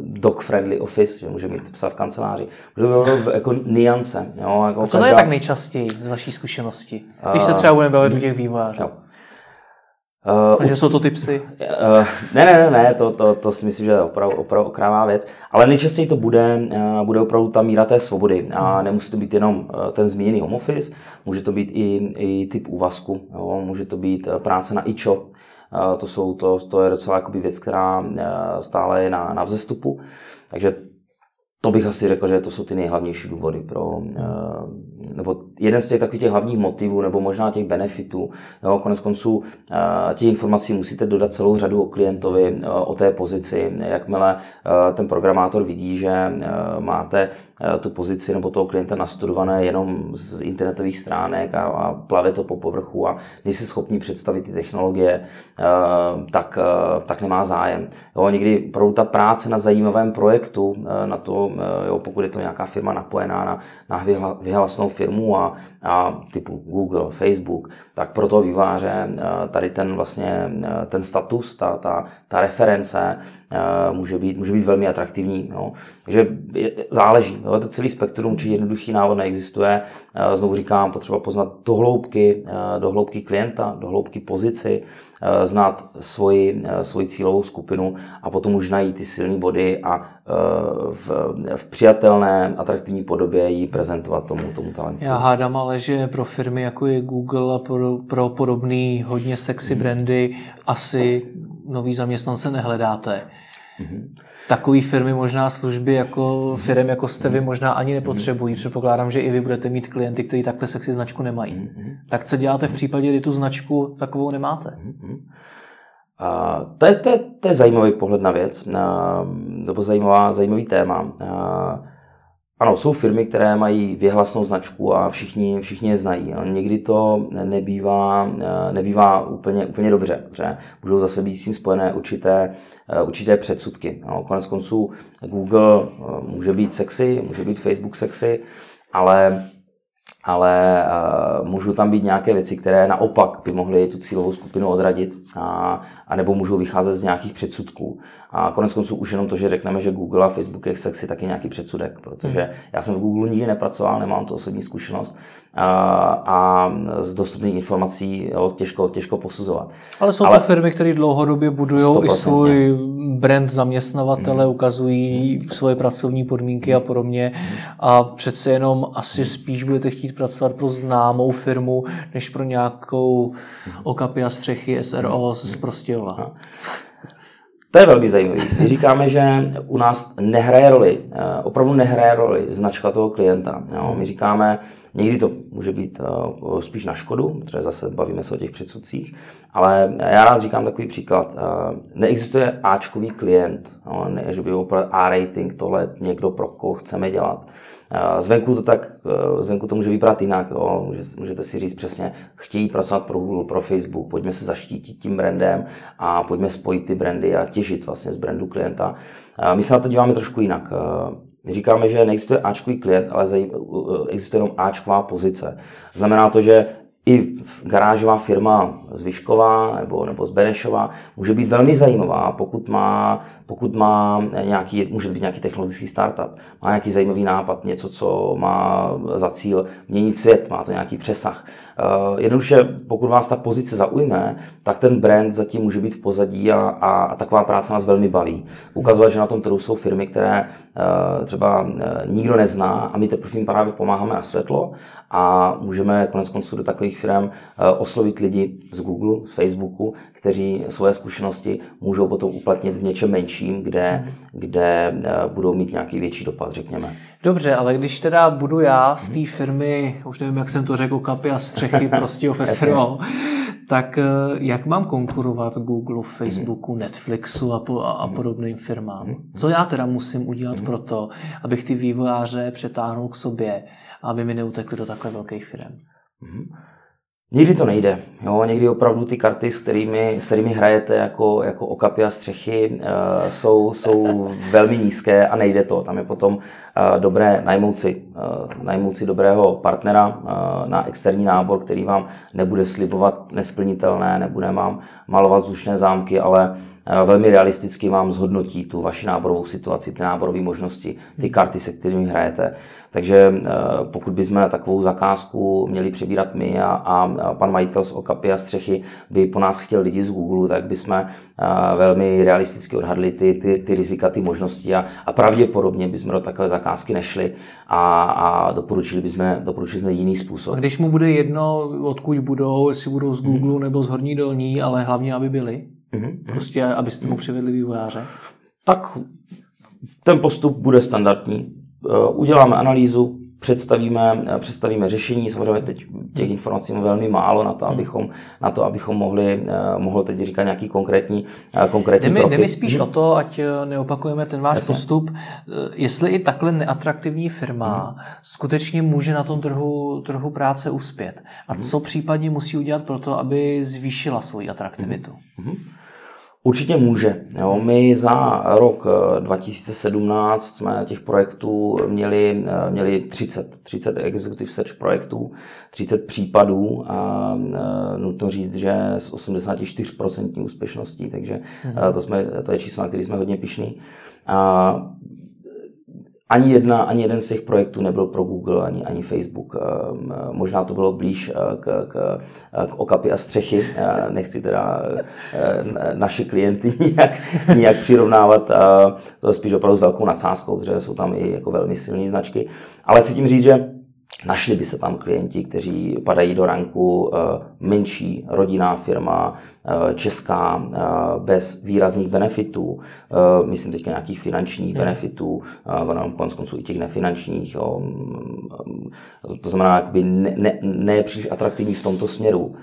dog-friendly office, že může mít psa v kanceláři. Může být jako niance. Jo, jako A co každá... to je tak nejčastěji z vaší zkušenosti, když se třeba budeme bavit do těch vývojářů? Jo. Uh, že jsou to ty psy? Uh, ne, ne, ne, ne, to, to, to si myslím, že je opravdu, opravdu okrává věc. Ale nejčastěji to bude, uh, bude opravdu ta míra té svobody. A nemusí to být jenom uh, ten zmíněný home office, může to být i, i typ úvazku, jo? může to být práce na e-shop, uh, to, jsou, to, to je docela věc, která uh, stále je na, na vzestupu. Takže to bych asi řekl, že to jsou ty nejhlavnější důvody pro, eh, nebo jeden z těch takových těch hlavních motivů, nebo možná těch benefitů. Jo, konec konců eh, těch informací musíte dodat celou řadu o klientovi, eh, o té pozici. Jakmile ten programátor vidí, že máte tu pozici nebo toho klienta nastudované jenom z internetových stránek a, a plave to po povrchu a nejsi schopni představit ty technologie, tak, tak nemá zájem. Jo, někdy pro ta práce na zajímavém projektu, na to jo, pokud je to nějaká firma napojená na, na vyhlasnou firmu a, a typu Google, Facebook, tak pro toho výváře eh, tady ten vlastně eh, ten status, ta, ta, ta reference může být, může být velmi atraktivní. Jo. Takže záleží. Jo. To celý spektrum, či jednoduchý návod neexistuje. Znovu říkám, potřeba poznat dohloubky, dohloubky klienta, dohloubky pozici, Eh, znát svoji, eh, svoji cílovou skupinu a potom už najít ty silné body a eh, v, v přijatelné, atraktivní podobě ji prezentovat tomu, tomu talentu. Já hádám ale, že pro firmy jako je Google a pro, pro podobný hodně sexy brandy asi nový zaměstnance nehledáte. Mm-hmm takové firmy možná služby jako firm jako jste vy možná ani nepotřebují. Předpokládám, že i vy budete mít klienty, kteří takhle sexy značku nemají. Mm-hmm. Tak co děláte v případě, kdy tu značku takovou nemáte? A to, je, to, je, to je zajímavý pohled na věc, na, nebo zajímavá, zajímavý téma. A, ano, jsou firmy, které mají věhlasnou značku a všichni, všichni je znají. Někdy to nebývá, nebývá úplně, úplně dobře, protože můžou zase být s tím spojené určité, určité předsudky. No, konec konců Google eh, může být sexy, může být Facebook sexy, ale ale uh, můžou tam být nějaké věci, které naopak by mohly tu cílovou skupinu odradit, a, a nebo můžou vycházet z nějakých předsudků. A konec konců už jenom to, že řekneme, že Google a Facebook je sexy, tak je nějaký předsudek, protože hmm. já jsem v Google nikdy nepracoval, nemám to osobní zkušenost a, a z dostupných informací jo, těžko, těžko posuzovat. Ale jsou Ale, to firmy, které dlouhodobě budují i svůj brand zaměstnavatele, hmm. ukazují hmm. svoje pracovní podmínky a podobně hmm. a přece jenom asi spíš budete chtít pracovat pro známou firmu, než pro nějakou hmm. okapy a střechy SRO z Prostějova. To je velmi zajímavé. My říkáme, že u nás nehraje roli, eh, opravdu nehraje roli značka toho klienta. Jo. My říkáme, někdy to může být eh, spíš na škodu, protože zase bavíme se o těch předsudcích, ale já rád říkám takový příklad. Eh, neexistuje Ačkový klient, ne, že by opravdu A-rating, tohle někdo pro koho chceme dělat. Zvenku to tak, zvenku to může vypadat jinak. Jo. Můžete si říct přesně, chtějí pracovat pro Google, pro Facebook, pojďme se zaštítit tím brandem a pojďme spojit ty brandy a těžit vlastně z brandu klienta. My se na to díváme trošku jinak. My říkáme, že neexistuje Ačkový klient, ale existuje jenom Ačková pozice. Znamená to, že i garážová firma z Vyšková nebo, nebo z Benešova může být velmi zajímavá, pokud má, pokud má nějaký, může být nějaký technologický startup, má nějaký zajímavý nápad, něco, co má za cíl měnit svět, má to nějaký přesah. Uh, jednoduše, pokud vás ta pozice zaujme, tak ten brand zatím může být v pozadí a, a, a taková práce nás velmi baví. Ukazovat, že na tom trhu jsou firmy, které uh, třeba uh, nikdo nezná a my teprve jim právě pomáháme na světlo a můžeme konec konců do takových firm oslovit lidi z Google, z Facebooku, kteří svoje zkušenosti můžou potom uplatnit v něčem menším, kde, mhm. kde budou mít nějaký větší dopad, řekněme. Dobře, ale když teda budu já z té firmy, už nevím, jak jsem to řekl, kapy a střechy prostě FSRO, tak eh, jak mám konkurovat Google, Facebooku, mhm. Netflixu a, po, a mhm. podobným firmám? Mhm. Co já teda musím udělat pro to, abych ty vývojáře přetáhnul k sobě, aby mi neutekli do takhle velkých firm? Někdy to nejde. Jo? Někdy opravdu ty karty, s kterými, s kterými hrajete jako, jako okapy a střechy, uh, jsou, jsou velmi nízké a nejde to. Tam je potom uh, dobré najmout si, uh, najmout si dobrého partnera uh, na externí nábor, který vám nebude slibovat nesplnitelné, nebude vám malovat zvučné zámky, ale velmi realisticky vám zhodnotí tu vaši náborovou situaci, ty náborové možnosti, ty karty, se kterými hrajete. Takže pokud bychom takovou zakázku měli přebírat my a, a pan majitel z Okapy a Střechy by po nás chtěl lidi z Google, tak bychom velmi realisticky odhadli ty, ty, ty rizika, ty možnosti a, a pravděpodobně bychom do takové zakázky nešli a, a doporučili bychom, doporučili bychom jiný způsob. A když mu bude jedno, odkud budou, jestli budou z Google mm. nebo z Horní dolní, ale hlavně, aby byli, mm-hmm. prostě abyste mu přivedli vývojáře? Tak ten postup bude standardní. Eh, uděláme analýzu, představíme, představíme řešení. Samozřejmě teď těch informací máme velmi málo na to, hmm. abychom, na to, abychom mohli, eh, mohl teď říkat nějaký konkrétní, eh, konkrétní jde mi, jde mi spíš hmm. o to, ať eh, neopakujeme ten váš Jasně. postup, jestli i takhle neatraktivní firma hmm. skutečně může na tom trhu, trhu práce uspět. A hmm. co případně musí udělat pro to, aby zvýšila svoji atraktivitu. Hmm. Určitě může. Jo. My za rok 2017 eh, jsme těch projektů měli, eh, měli 30, 30 executive search projektů, 30 případů a eh, nutno říct, že s 84% úspěšností, takže mm-hmm. to, jsme, to je číslo, na který jsme hodně pišní. A ani, jedna, ani jeden z těch projektů nebyl pro Google, ani, ani Facebook. Ehm, možná to bylo blíž eh, k, k, k okapy a střechy. Eh, nechci teda eh, naše klienty nijak, nijak přirovnávat. To je spíš opravdu s velkou nadsázkou, protože jsou tam i jako velmi silné značky. Ale chci tím říct, že Našli by se tam klienti, kteří padají do ranku eh, menší rodinná firma, eh, česká, eh, bez výrazných benefitů, myslím teď nějakých finančních hmm. benefitů, konec konců i těch nefinančních. Jo. Mm, to znamená, jakoby ne, ne, ne příliš atraktivní v tomto směru.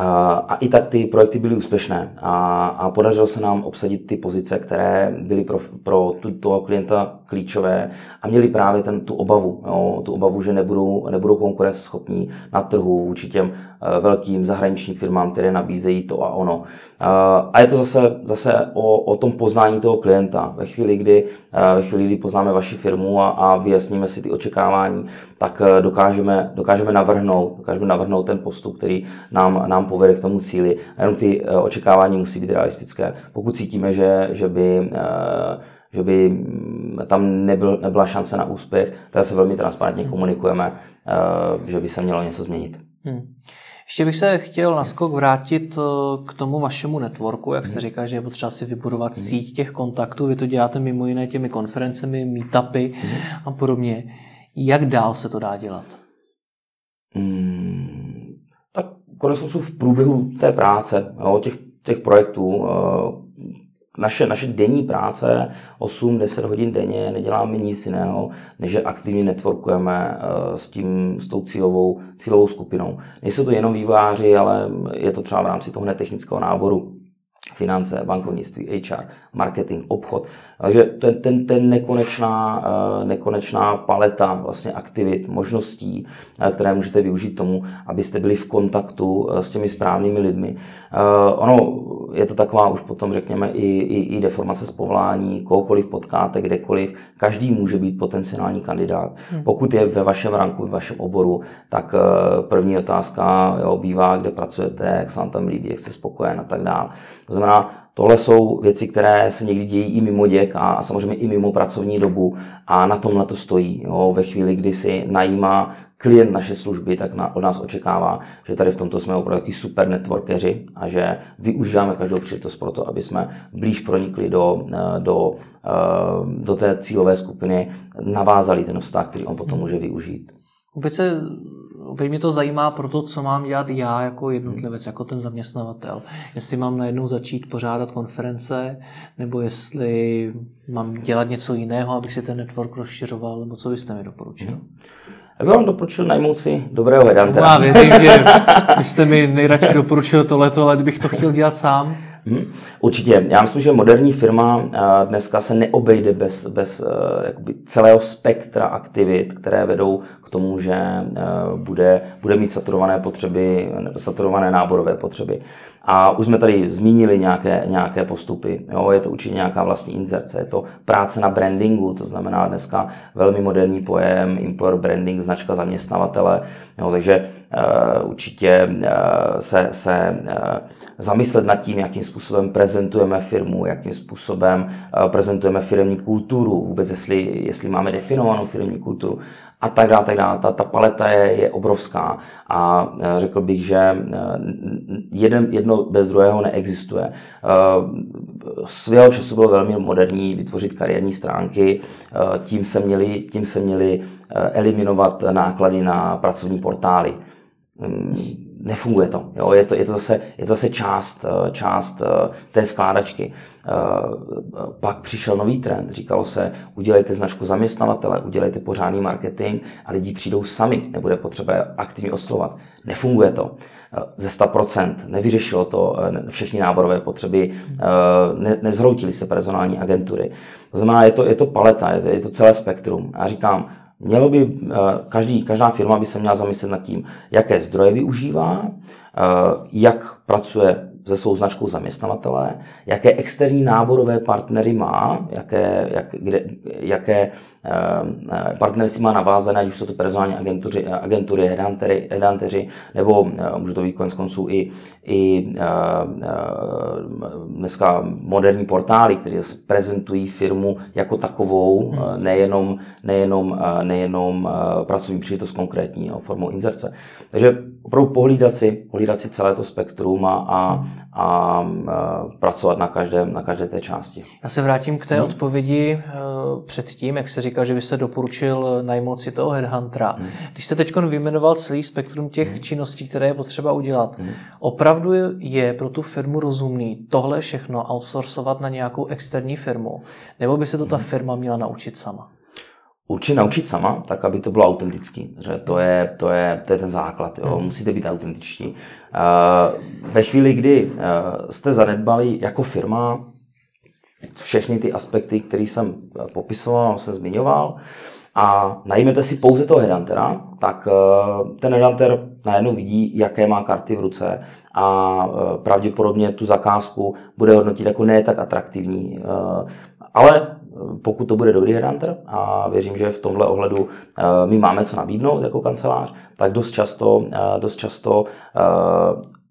A i tak ty projekty byly úspěšné a, a podařilo se nám obsadit ty pozice, které byly pro, pro tu, toho klienta klíčové a měli právě ten, tu obavu, jo, tu obavu, že nebudou, nebudou konkurenceschopní na trhu vůči těm uh, velkým zahraničním firmám, které nabízejí to a ono. Uh, a je to zase, zase o, o tom poznání toho klienta. Ve chvíli, kdy, uh, ve chvíli, kdy poznáme vaši firmu a, a vyjasníme si ty očekávání, tak dokážeme, dokážeme navrhnout, dokážeme navrhnout ten postup, který nám, nám povede k tomu cíli. A jenom ty očekávání musí být realistické. Pokud cítíme, že, že by že by mm, tam nebyl, nebyla šance na úspěch, tak se velmi transparentně hmm. komunikujeme, eh, že by se mělo něco změnit. Hmm. Ještě bych se chtěl na skok vrátit eh, k tomu vašemu networku, jak jste hmm. říká, že je potřeba si vybudovat hmm. síť těch kontaktů. Vy to děláte mimo jiné těmi konferencemi, meetupy hmm. a podobně. Jak dál se to dá dělat? Hmm, konec v průběhu té práce, jo, těch, těch projektů, eh, naše, naše denní práce, 8-10 hodin denně, neděláme nic jiného, než že aktivně networkujeme eh, s, tím, s tou cílovou, cílovou skupinou. Nejsou to jenom vývojáři, ale je to třeba v rámci toho netechnického náboru finance, bankovnictví, HR, marketing, obchod. Takže ten, ten, ten nekonečná, eh, nekonečná paleta vlastně aktivit, možností, eh, které můžete využít tomu, abyste byli v kontaktu s těmi správnými lidmi. Ono je to taková už potom, řekněme, i, i, i deformace z povolání, kohokoliv potkáte, kdekoliv, každý může být potenciální kandidát. Hmm. Pokud je ve vašem ranku, ve vašem oboru, tak eh, první otázka jo, bývá, kde pracujete, jak se vám tam líbí, jak jste spokojen a tak dále. To znamená, Tohle jsou věci, které se někdy dějí i mimo děk a, a samozřejmě i mimo pracovní dobu a na tomhle to stojí. Jo. Ve chvíli, kdy si najímá klient naše služby, tak na, od nás očekává, že tady v tomto jsme opravdu taky super networkeři a že využíváme každou příležitost pro to, aby jsme blíž pronikli do, eh, do, eh, do té cílové skupiny, navázali ten vztah, který on potom může využít. Opět se opět mě to zajímá pro to, co mám dělat já jako jednotlivec, jako ten zaměstnavatel. Jestli mám najednou začít pořádat konference, nebo jestli mám dělat něco jiného, abych si ten network rozšiřoval, nebo co byste mi doporučil? Hmm. Já bych vám doporučil najmout si dobrého hedantera. Já věřím, že byste mi nejradši doporučil tohleto, ale kdybych to chtěl dělat sám. Hmm, určitě. Já myslím, že moderní firma eh, dneska se neobejde bez, bez eh, jakoby celého spektra aktivit, které vedou k tomu, že eh, bude, bude mít saturované potřeby, saturované náborové potřeby. A už jsme tady zmínili nějaké, nějaké postupy. Jo, je to určitě nějaká vlastní inzerce, je to práce na brandingu, to znamená dneska velmi moderní pojem, employer branding, značka zaměstnavatele. Jo, takže uh, určitě uh, se, se uh, zamyslet nad tím, jakým způsobem prezentujeme firmu, jakým způsobem prezentujeme firmní kulturu, vůbec jestli, jestli máme definovanou firmní kulturu a tak dále, tak dále. Ta, ta paleta je, je obrovská a řekl bych, že jeden, jedno bez druhého neexistuje. Svého času bylo velmi moderní vytvořit kariérní stránky, tím se měli, tím se měli eliminovat náklady na pracovní portály. Hm, nefunguje to. Jo? Je, to, je, to zase, je to zase část, eh, část eh, té skládačky. Eh, pak přišel nový trend, říkalo se, udělejte značku zaměstnavatele, udělejte pořádný marketing a lidi přijdou sami, nebude potřeba aktivně oslovat. Nefunguje to. Ze 100% nevyřešilo to všechny náborové potřeby, ne, nezhroutily se personální agentury. To znamená, je to, je to paleta, je to, je to celé spektrum. Já říkám, Mělo by, eh, každý, každá firma by se měla zamyslet nad tím, jaké zdroje využívá, eh, jak pracuje se svou značkou zaměstnavatele, jaké externí náborové partnery má, jaké, jak, kde, jaké partnerství má navázané, ať už jsou to personální agentury, agentury headhuntery, headhuntery nebo eh, může to být konec konců i, i eh, dneska moderní portály, které prezentují firmu jako takovou, hmm. nejenom, nejenom, nejenom pracovní příležitost konkrétní formou inzerce. Takže opravdu pohlídat si, pohlídat si celé to spektrum a, a, hmm. A, a pracovat na každé, na každé té části. Já se vrátím k té hmm. odpovědi předtím, jak se říká, říkal, že byste doporučil najmout si toho headhuntera. Hmm. Když jste teď vyjmenoval celý spektrum těch hmm. činností, které je potřeba udělat, hmm. opravdu je pro tu firmu rozumný tohle všechno outsourcovat na nějakou externí firmu? Nebo by se to ta hmm. firma měla naučit sama? Určitě naučit sama, tak aby to bylo autentický. Že to, je, to, je, to je ten základ. Jo. Hmm. Musíte být autentičtí. Uh, ve chvíli, kdy uh, jste zanedbali jako firma všechny ty aspekty, které jsem eh, popisoval, jsem zmiňoval, a najmete si pouze toho headhuntera, tak eh, ten headhunter najednou vidí, jaké má karty v ruce a eh, pravděpodobně tu zakázku bude hodnotit jako ne tak atraktivní. Ale pokud to bude dobrý headhunter a věřím, že v tomhle ohledu my máme co nabídnout jako kancelář, tak dost často, dost často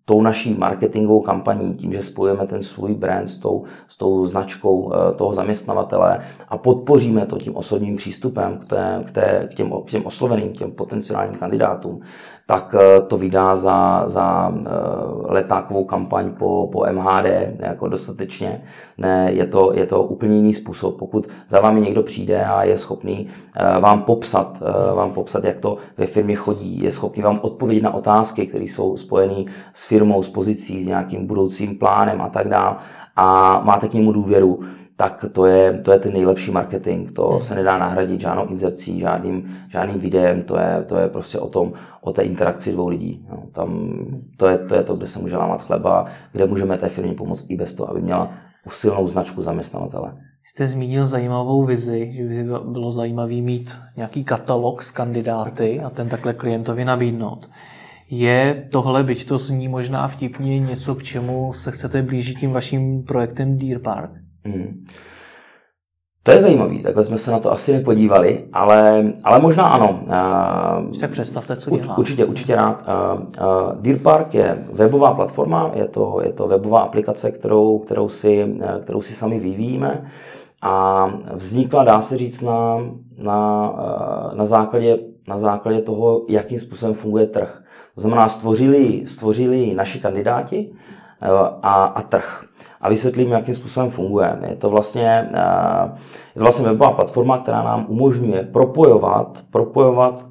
tou naší marketingovou kampaní, tím, že spojujeme ten svůj brand s tou, s tou značkou eh, toho zaměstnavatele a podpoříme to tím osobním přístupem k, té, k, té, k, těm, k těm osloveným, k těm potenciálním kandidátům, tak eh, to vydá za, za eh, letákovou kampaň po, po MHD jako dostatečně. Ne, je to, je to úplně jiný způsob. Pokud za vámi někdo přijde a je schopný vám popsat, vám popsat, jak to ve firmě chodí, je schopný vám odpovědět na otázky, které jsou spojené s firmou, s pozicí, s nějakým budoucím plánem a tak dále a máte k němu důvěru, tak to je, to je ten nejlepší marketing. To hmm. se nedá nahradit žádnou inzercí, žádným, žádným videem, to je, to je prostě o tom, o té interakci dvou lidí. No, tam, to, je, to je to, kde se může lámat chleba, kde můžeme té firmě pomoct i bez toho, aby měla usilnou značku zaměstnavatele. Jste zmínil zajímavou vizi, že by bylo zajímavé mít nějaký katalog s kandidáty a ten takhle klientovi nabídnout. Je tohle, byť to zní možná vtipně, něco, k čemu se chcete blížit tím vaším projektem Deer Park? Hmm. To je zajímavý, takhle jsme se na to asi nepodívali, ale, ale možná ano. Tak představte, co dělá. Určitě, určitě rád. Deer Park je webová platforma, je to, je to webová aplikace, kterou, kterou, si, kterou si sami vyvíjíme a vznikla, dá se říct, na, na, na, základě, na základě toho, jakým způsobem funguje trh. To znamená, stvořili, stvořili naši kandidáti a, a trh. A vysvětlím, jakým způsobem funguje. Je to vlastně, eh, je to vlastně webová platforma, která nám umožňuje propojovat, propojovat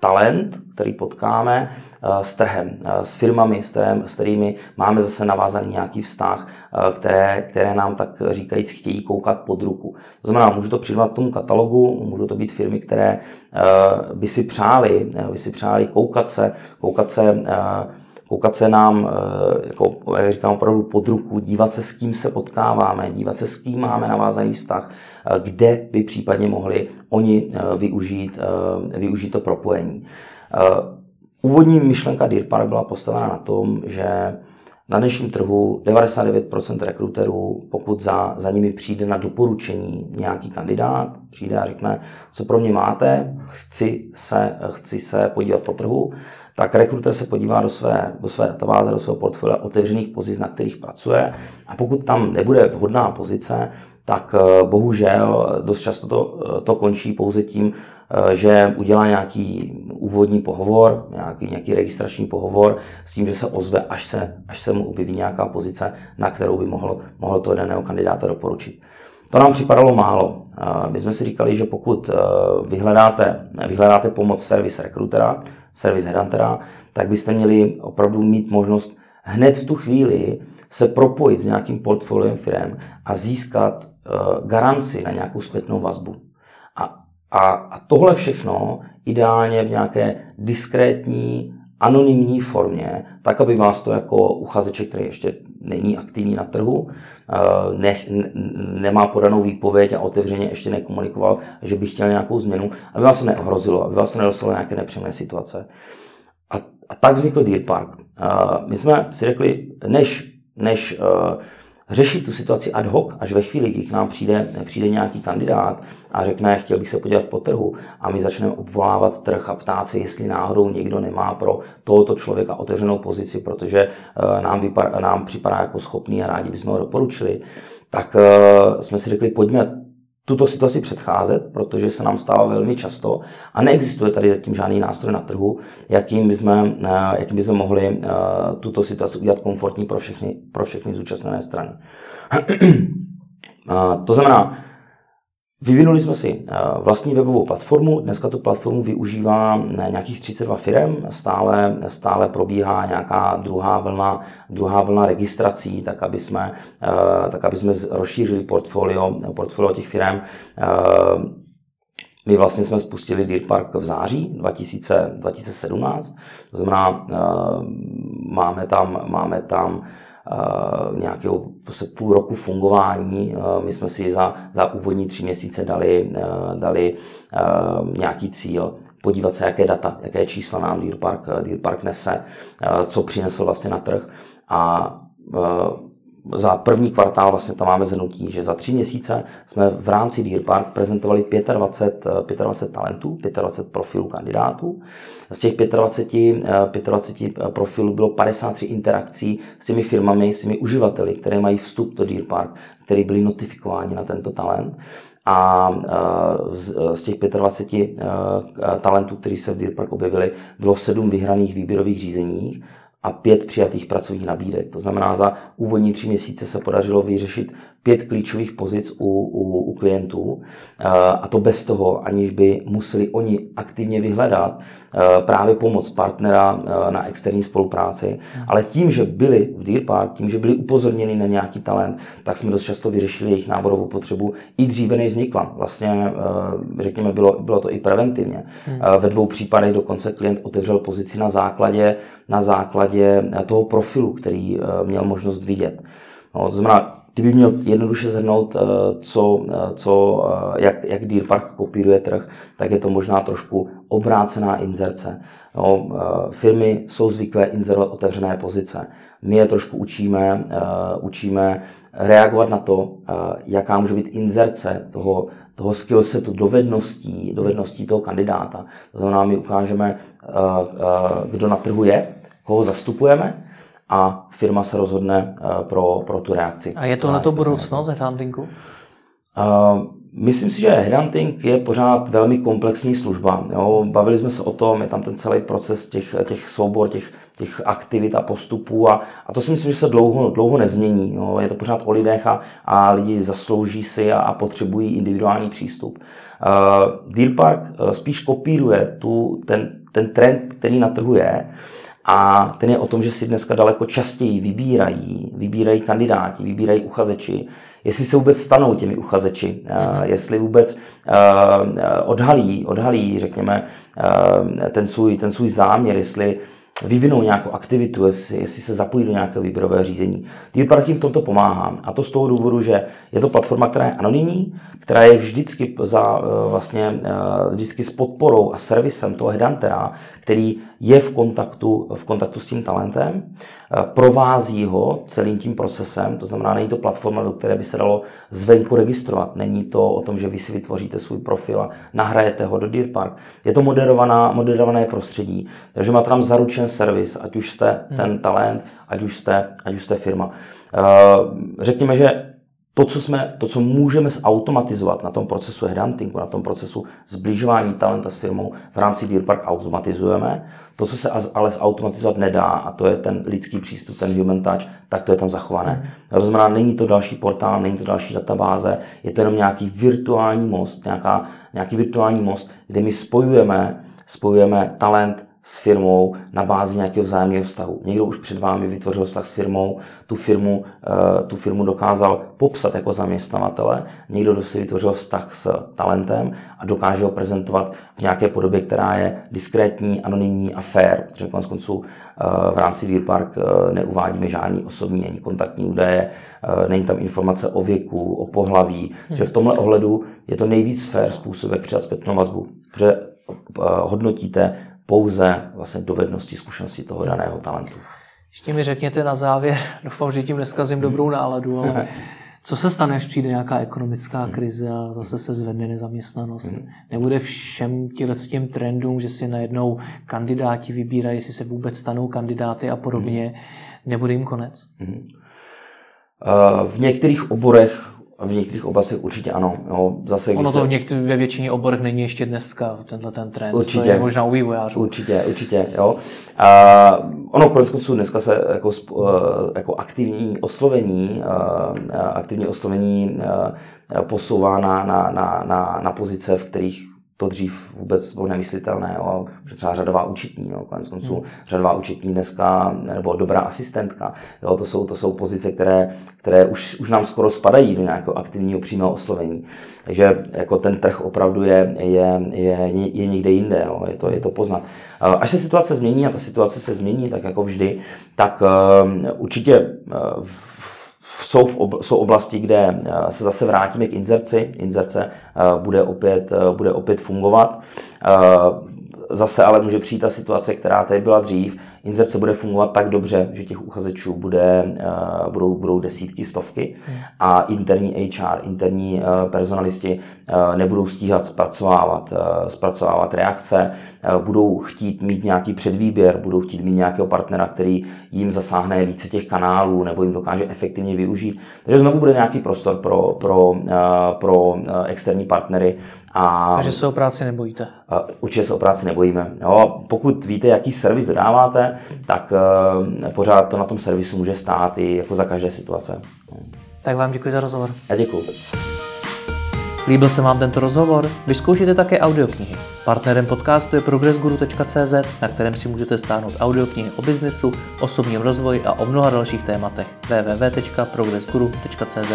talent, který potkáme eh, s trhem, eh, s firmami, s, kterým, s kterými máme zase navázaný nějaký vztah, které, které nám tak říkajíc chtějí koukat pod ruku. To znamená, můžu to přidat tomu katalogu, můžou to být firmy, které by si přáli, by si přáli koukat se, koukat se koukat se nám, jako, jak říkám, opravdu pod ruku, dívat se, s kým se potkáváme, dívat se, s kým máme navázaný vztah, kde by případně mohli oni využít, využít to propojení. Úvodní myšlenka Park byla postavena na tom, že na dnešním trhu 99% rekruterů, pokud za, za nimi přijde na doporučení nějaký kandidát, přijde a řekne, co pro mě máte, chci se, chci se podívat po trhu, tak rekruter se podívá do své, do své databáze, do svého portfolia otevřených pozic, na kterých pracuje a pokud tam nebude vhodná pozice, tak eh, bohužel dost často to, eh, to končí pouze tím, eh, že udělá nějaký úvodní pohovor, nějaký, nějaký registrační pohovor s tím, že se ozve, až se, až se mu objeví nějaká pozice, na kterou by mohl, mohl to daného kandidáta doporučit. To nám připadalo málo. My jsme si říkali, že pokud vyhledáte, vyhledáte pomoc servis rekrutera, servis headhuntera, tak byste měli opravdu mít možnost hned v tu chvíli se propojit s nějakým portfoliem firm a získat uh, garanci na nějakou zpětnou vazbu. A, a, a tohle všechno ideálně v nějaké diskrétní, anonymní formě, tak, aby vás to jako uchazeče, který ještě není aktivní na trhu, eh, ne, nemá podanou výpověď a otevřeně ještě nekomunikoval, že by chtěl nějakou změnu, aby vás to neohrozilo, aby vás to nedostalo nějaké nepříjemné situace. A, a tak vznikl Deer Park. Uh, my jsme si řekli, než, než uh, řešit tu situaci ad hoc, až ve chvíli, kdy k nám přijde, přijde nějaký kandidát a řekne, chtěl bych se podívat po trhu a my začneme obvolávat trh a ptát se, jestli náhodou někdo nemá pro tohoto člověka otevřenou pozici, protože uh, nám, vypadá, nám připadá jako schopný a rádi bychom ho doporučili, tak uh, jsme si řekli, pojďme tuto situaci předcházet, protože se nám stává velmi často a neexistuje tady zatím žádný nástroj na trhu, jakým bychom, eh, jakým bychom mohli eh, tuto situaci udělat komfortní pro všechny, pro všechny zúčastněné strany. to znamená, Vyvinuli jsme si eh, vlastní webovou platformu, dneska tu platformu využívá eh, nějakých 32 firm, stále, stále probíhá nějaká druhá vlna, druhá vlna registrací, tak aby jsme, eh, tak aby jsme rozšířili portfolio, portfolio těch firm. My vlastně jsme spustili Deer Park v září 2000, 2017, to znamená, máme tam, máme tam nějakého půl roku fungování. Uh, my jsme si za, za úvodní tři měsíce dali, uh, dali nějaký cíl, podívat se, jaké data, jaké čísla nám Deer Park, Deer Park nese, co přinesl vlastně na trh. A za první kvartál vlastně tam máme zhrnutí, že za tři měsíce jsme v rámci Deer Park prezentovali 25, 25 talentů, 25 profilů kandidátů. Z těch 25, 25 profilů bylo 53 interakcí s těmi firmami, s těmi uživateli, které mají vstup do Deer Park, které byli notifikováni na tento talent. A z těch 25 talentů, kteří se v Deer Park objevili, bylo sedm vyhraných výběrových řízení a pět přijatých pracovních nabídek. To znamená, za úvodní tři měsíce se podařilo vyřešit pět klíčových pozic u, u, u klientů a to bez toho, aniž by museli oni aktivně vyhledat právě pomoc partnera na externí spolupráci, ale tím, že byli v Deer Park, tím, že byli upozorněni na nějaký talent, tak jsme dost často vyřešili jejich náborovou potřebu i dříve, než vznikla. Vlastně, řekněme, bylo, bylo to i preventivně. Hmm. Ve dvou případech dokonce klient otevřel pozici na základě, na základě toho profilu, který měl možnost vidět. No, to znamená, Kdyby měl jednoduše zhrnout, eh, co, eh, co, eh, jak, jak Deer Park kopíruje trh, tak je to možná trošku obrácená inzerce. No, firmy jsou zvyklé inzerovat otevřené pozice. My je trošku učíme, učíme reagovat na to, jaká může být inzerce toho, toho skillsetu, dovedností, dovedností toho kandidáta. To znamená, my ukážeme, kdo na trhu je, koho zastupujeme, a firma se rozhodne eh, pro, pro tu reakci. A je to na to budoucnost headhuntingu? Uh, myslím si, že headhunting je pořád velmi komplexní služba. Jo. Bavili jsme se o tom, je tam ten celý proces těch, těch soubor, těch, těch aktivit a postupů a, a to si myslím, že se dlouho, dlouho nezmění. Jo. Je to pořád o lidech a, a lidi zaslouží si a, a potřebují individuální přístup. Uh, Deer Park uh, spíš kopíruje tu, ten, ten trend, který na trhu je a ten je o tom, že si dneska daleko častěji vybírají, vybírají kandidáti, vybírají uchazeči, jestli se vůbec stanou těmi uchazeči, mm-hmm. jestli vůbec uh, odhalí, odhalí, řekněme, uh, ten svůj, ten svůj záměr, jestli vyvinou nějakou aktivitu, jestli, jestli se zapojí do nějakého výběrového řízení. Deal jim v tomto pomáhá. A to z toho důvodu, že je to platforma, která je anonymní, která je vždycky, za, eh, vlastně, eh, vždycky s podporou a servisem toho headhuntera, který je v kontaktu, v kontaktu s tím talentem, eh, provází ho celým tím procesem, to znamená, není to platforma, do které by se dalo zvenku registrovat. Není to o tom, že vy si vytvoříte svůj profil a nahrajete ho do Deer Park. Je to moderovaná, moderované prostředí, takže máte tam zaručen servis, ať už jste hmm. ten talent, ať už jste, ať už jste firma. Řekněme, že to, co, jsme, to, co můžeme zautomatizovat na tom procesu headhuntingu, na tom procesu zbližování talenta s firmou v rámci Deer Park automatizujeme. To, co se ale zautomatizovat nedá, a to je ten lidský přístup, ten human touch, tak to je tam zachované. To znamená, není to další portál, není to další databáze, je to jenom nějaký virtuální most, nějaká, nějaký virtuální most, kde my spojujeme, spojujeme talent s firmou na bázi nějakého vzájemného vztahu. Někdo už před vámi vytvořil vztah s firmou, tu firmu, eh, tu firmu dokázal popsat jako zaměstnavatele, někdo si vytvořil vztah s talentem a dokáže ho prezentovat v nějaké podobě, která je diskrétní, anonymní a fair, protože konec konců eh, v rámci Deer Park eh, neuvádíme žádný osobní ani kontaktní údaje, není tam informace o věku, o pohlaví, hmm. že v tomhle ohledu je to nejvíc fair způsob, jak přidat zpětnou vazbu, protože hodnotíte pouze vlastně dovednosti, zkušenosti toho daného talentu. Ještě mi řekněte na závěr, doufám, že tím neskazím dobrou náladu, ale co se stane, až přijde nějaká ekonomická hmm. krize a zase se zvedne nezaměstnanost? Hmm. Nebude všem těm trendům, že si najednou kandidáti vybírají, jestli se vůbec stanou kandidáty a podobně, hmm. nebude jim konec? V některých oborech v některých oblastech určitě ano. Jo. Zase, ono to se... ve většině oborech není ještě dneska, tenhle ten trend. Určitě. To je možná u vývojářů. Určitě, určitě. Jo. A ono konec konců dneska se jako, eh, jako aktivní oslovení, eh, aktivní oslovení eh, posouvá na, na, na, na, na pozice, v kterých to dřív vůbec bylo nemyslitelné, jo, že třeba řadová učitní, jo, konec konců hmm. řadová učitní dneska, nebo dobrá asistentka, jo, to jsou, to jsou pozice, které, které už, už nám skoro spadají do nějakého aktivního přímého oslovení. Takže jako ten trh opravdu je, je, je, je někde jinde, jo, je, to, je to poznat. Až se situace změní, a ta situace se změní, tak jako vždy, tak uh, určitě uh, v jsou, v ob, jsou oblasti, kde eh, se zase vrátíme k inzerci. Inzerce eh, bude opět, eh, bude opět fungovat. Zase ale může přijít ta situace, která tady byla dřív, inzerce bude fungovat tak dobře, že těch uchazečů bude, uh, budou, budou desítky, stovky hmm. a interní HR, interní uh, personalisti uh, nebudou stíhat zpracovávat, zpracovávat reakce, budou chtít mít nějaký předvýběr, budou chtít mít nějakého partnera, který jim zasáhne více těch kanálů nebo jim dokáže efektivně využít. Takže znovu bude nějaký prostor pro, pro, pro externí partnery, a, Takže se o práci nebojíte? Určitě se o práci nebojíme. Jo, pokud víte, jaký servis dodáváte, tak uh, pořád to na tom servisu může stát i jako za každé situace. Tak vám děkuji za rozhovor. Já děkuji. Líbil se vám tento rozhovor? Vyzkoušejte také audioknihy. Partnerem podcastu je progressguru.cz, na kterém si můžete stáhnout audioknihy o biznesu, osobním rozvoji a o mnoha dalších tématech. www.progressguru.cz